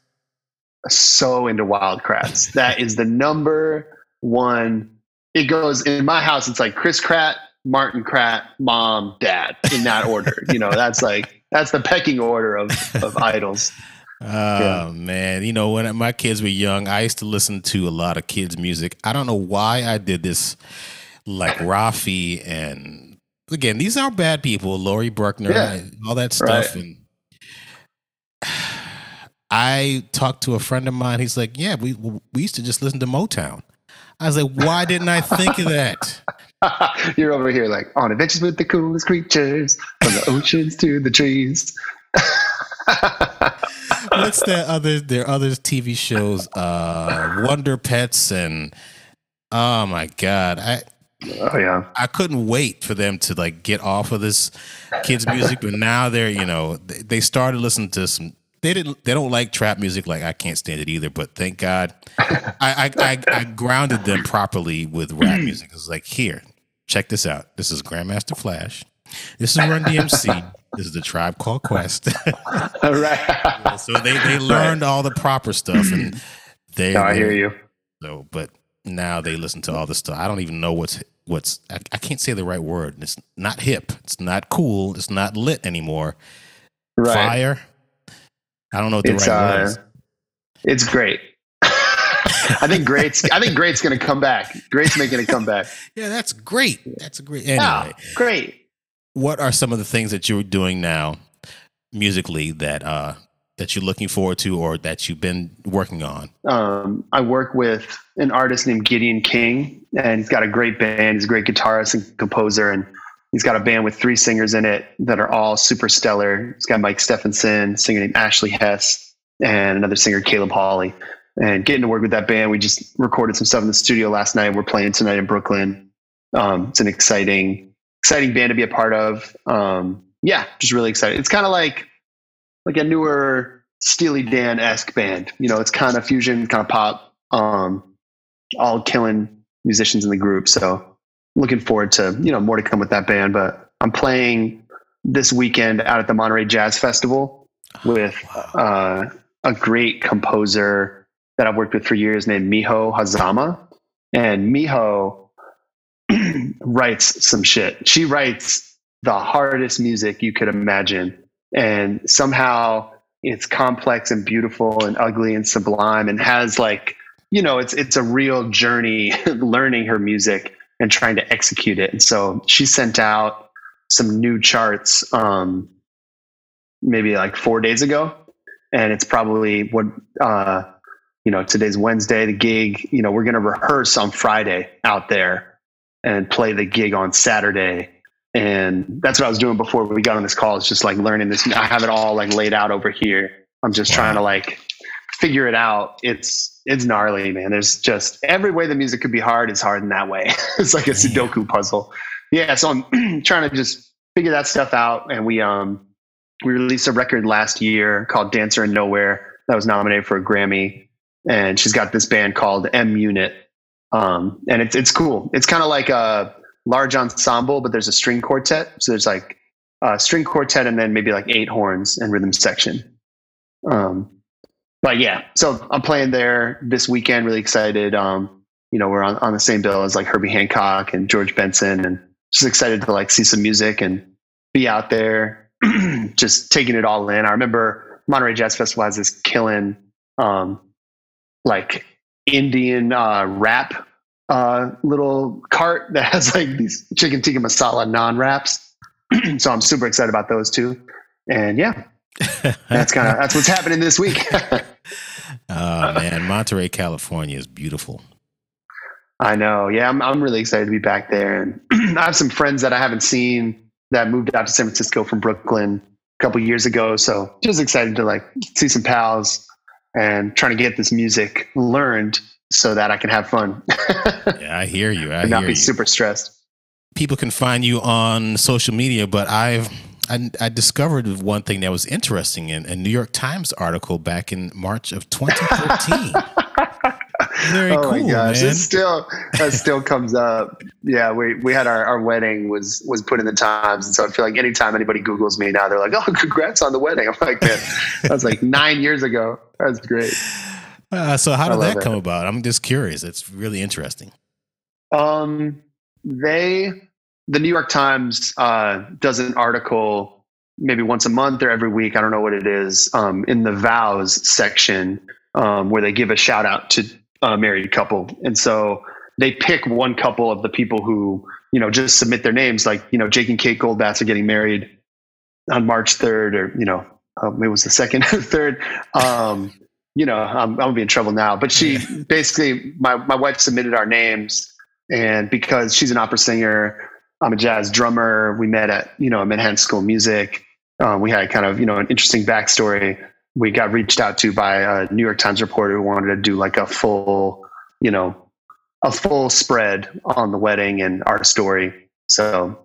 C: So into wild wildcrats. That is the number one. It goes in my house, it's like Chris Kratt, Martin Kratt, mom, dad, in that order. you know, that's like that's the pecking order of of idols.
B: Oh man, you know when my kids were young, I used to listen to a lot of kids' music. I don't know why I did this, like Raffi and again, these aren't bad people. Laurie Berkner,
C: Yeah.
B: all that stuff,
C: Right.
B: and I talked to a friend of mine. He's like, "Yeah, we we used to just listen to Motown." I was like, "Why didn't I think of that?"
C: You're over here like on adventures with the coolest creatures, from the oceans to the trees.
B: What's that other? There are other TV shows, uh, Wonder Pets, and oh my god, I.
C: oh yeah,
B: I couldn't wait for them to like get off of this kids music, but now they're you know they, they started listening to some. They didn't. They don't like trap music. Like I can't stand it either. But thank God, I I, I, I grounded them properly with rap music. It's like here, check this out. This is Grandmaster Flash. This is Run DMC. This is the Tribe Called Quest.
C: all right.
B: so they they learned all the proper stuff, and they.
C: No, I hear you.
B: So, but now they listen to all this stuff. I don't even know what's what's. I, I can't say the right word. It's not hip. It's not cool. It's not lit anymore.
C: Right.
B: Fire. I don't know what the
C: It's
B: right word
C: uh,
B: is.
C: it's great. I think great's. I think great's going to come back. Great's making a comeback.
B: Yeah, that's great. That's a great. Anyway,
C: Yeah, great.
B: what are some of the things that you're doing now musically that uh that you're looking forward to or that you've been working on?
C: um, I work with an artist named Gideon King, and he's got a great band. He's a great guitarist and composer, and he's got a band with three singers in it that are all super stellar. He's got Mike Stephenson, singer named Ashley Hess, and another singer, Caleb Hawley. And getting to work with that band, we just recorded some stuff in the studio last night. We're playing tonight in Brooklyn. Um, it's an exciting, exciting band to be a part of. Um, yeah, just really excited. It's kind of like like a newer Steely Dan esque band. You know, it's kind of fusion, kind of pop, um, all killing musicians in the group. So looking forward to, you know, more to come with that band. But I'm playing this weekend out at the Monterey Jazz Festival with uh, a great composer that I've worked with for years named Miho Hazama. And Miho writes some shit. She writes the hardest music you could imagine. And somehow it's complex and beautiful and ugly and sublime and has like, you know, it's it's a real journey learning her music and trying to execute it. And so she sent out some new charts um maybe like four days ago. And it's probably what uh you know, today's Wednesday, the gig, you know, we're gonna rehearse on Friday out there and play the gig on Saturday and that's what I was doing before we got on this call. It's just like learning this. I have it all like laid out over here. I'm just trying to like figure it out. It's it's gnarly, man. There's just every way the music could be hard is hard in that way. it's like a Sudoku puzzle. Yeah, so I'm trying to just figure that stuff out. And we um we released a record last year called Dancer in Nowhere that was nominated for a Grammy. And she's got this band called M Unit. Um, and it's it's cool. It's kind of like a large ensemble, but there's a string quartet. So there's like a string quartet and then maybe like eight horns and rhythm section. Um, but yeah, so I'm playing there this weekend. Really excited. Um, you know, we're on, on the same bill as like Herbie Hancock and George Benson, and just excited to like see some music and be out there, just taking it all in. I remember Monterey Jazz Festival has this killing, um, like Indian uh, rap uh, little cart that has like these chicken tikka masala naan wraps. so I'm super excited about those too. And yeah, that's kind of that's what's happening this week.
B: Oh man, Monterey, California is beautiful.
C: I know. Yeah, I'm I'm really excited to be back there, and I have some friends that I haven't seen that moved out to San Francisco from Brooklyn a couple years ago. So just excited to like see some pals and trying to get this music learned so that I can have fun
B: Yeah, I hear you. I
C: and not be
B: you.
C: super stressed.
B: People can find you on social media, but I've I, I discovered one thing that was interesting in a New York Times article back in March of 2013. Very
C: oh
B: cool,
C: my gosh,
B: man.
C: it still that still comes up. Yeah, we we had our, our wedding was was put in the Times, and so I feel like anytime anybody Google's me now, they're like, "Oh, congrats on the wedding." I'm like, "Man, that was like nine years ago. That's great."
B: Uh, so how did that
C: it.
B: come about? I'm just curious. It's really interesting.
C: Um, they, the New York Times, uh, does an article maybe once a month or every week. I don't know what it is. Um, in the vows section, um, where they give a shout out to a married couple, and so they pick one couple of the people who you know just submit their names. Like you know, Jake and Kate Goldbas are getting married on March third, or you know, uh, it was the second or third. Um, you know, I'm, I'm gonna be in trouble now. But she basically, my my wife submitted our names, and because she's an opera singer, I'm a jazz drummer. We met at you know a Manhattan School of Music. Um, we had kind of you know an interesting backstory. We got reached out to by a New York Times reporter who wanted to do like a full, you know, a full spread on the wedding and our story. So,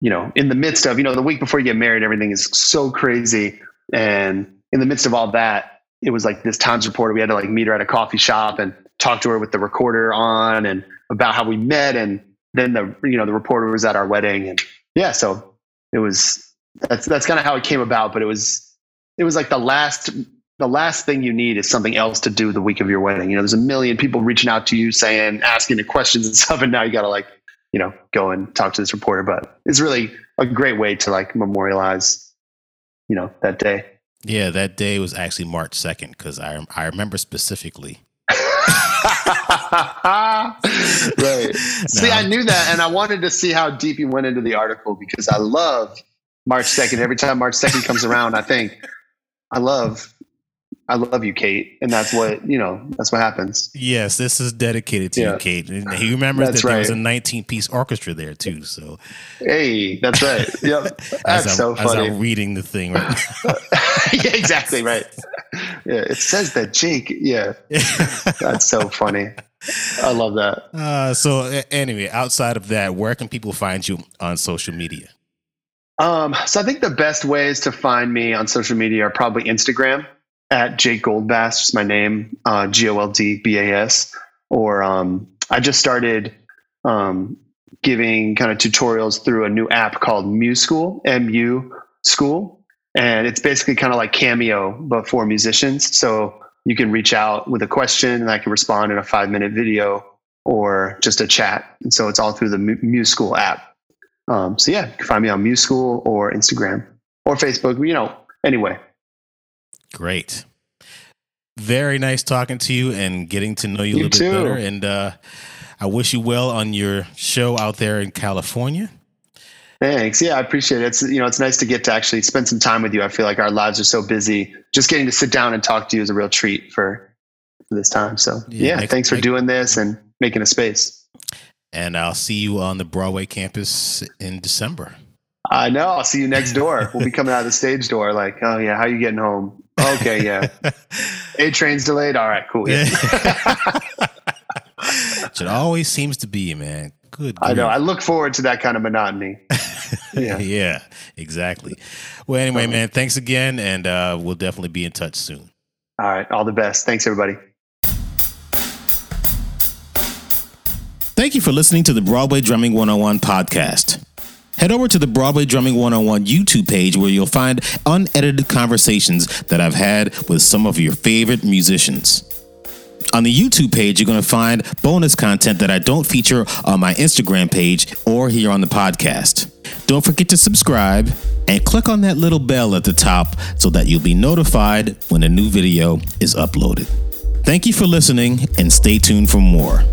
C: you know, in the midst of you know the week before you get married, everything is so crazy, and in the midst of all that, it was like this Times reporter. We had to like meet her at a coffee shop and talk to her with the recorder on and about how we met. And then the you know the reporter was at our wedding, and yeah, so it was that's that's kind of how it came about. But it was it was like the last the last thing you need is something else to do the week of your wedding. You know, there's a million people reaching out to you saying asking you questions and stuff, and now you got to like you know go and talk to this reporter. But it's really a great way to like memorialize you know that day.
B: Yeah, that day was actually March 2nd because I I remember specifically.
C: right. See,
B: No.
C: I knew that, and I wanted to see how deep you went into the article because I love March second. Every time March second comes around, I think I love, I love you, Kate, and that's what you know. That's what happens.
B: Yes, this is dedicated to
C: Yeah.
B: you, Kate. And he remembers that there was a 19 piece orchestra there too. So
C: Hey, that's right. Yep, that's
B: I'm,
C: so
B: as
C: funny.
B: I'm reading the thing right
C: yeah, exactly right. Yeah, it says that Jake. Yeah, that's so funny. I love that.
B: uh, so anyway, outside of that, where can people find you on social media?
C: Um, so I think the best ways to find me on social media are probably Instagram at Jake Goldbas, just my name, uh, G O L D B A S. Or um, I just started um, giving kind of tutorials through a new app called Mu School, M U School, and it's basically kind of like Cameo but for musicians. So you can reach out with a question, and I can respond in a five minute video or just a chat. And so it's all through the Mu Mu School app. Um, so yeah, you can find me on Muse School or Instagram or Facebook. You know, anyway.
B: Great. Very nice talking to you and getting to know you a little
C: too.
B: bit better. And uh, I wish you well on your show out there in California.
C: Thanks. Yeah, I appreciate it. It's you know, it's nice to get to actually spend some time with you. I feel like our lives are so busy. Just getting to sit down and talk to you is a real treat for, for this time. So
B: Yeah,
C: yeah, thanks for doing this and making a space.
B: And I'll see you on the Broadway campus in December.
C: I know. I'll see you next door. We'll be coming out of the stage door. Like, oh yeah, how you getting home? Okay, yeah. A train's delayed. All right, cool. Yeah.
B: it always seems to be, man. Good.
C: I know.
B: grief.
C: I look forward to that kind of monotony.
B: yeah.
C: Yeah.
B: exactly. Well, anyway, man, thanks again, and uh, we'll definitely be in touch soon.
C: All right. All the best. Thanks, everybody.
B: Thank you for listening to the Broadway Drumming 101 podcast. Head over to the Broadway Drumming 101 YouTube page where you'll find unedited conversations that I've had with some of your favorite musicians. On the YouTube page, you're going to find bonus content that I don't feature on my Instagram page or here on the podcast. Don't forget to subscribe and click on that little bell at the top so that you'll be notified when a new video is uploaded. Thank you for listening and stay tuned for more.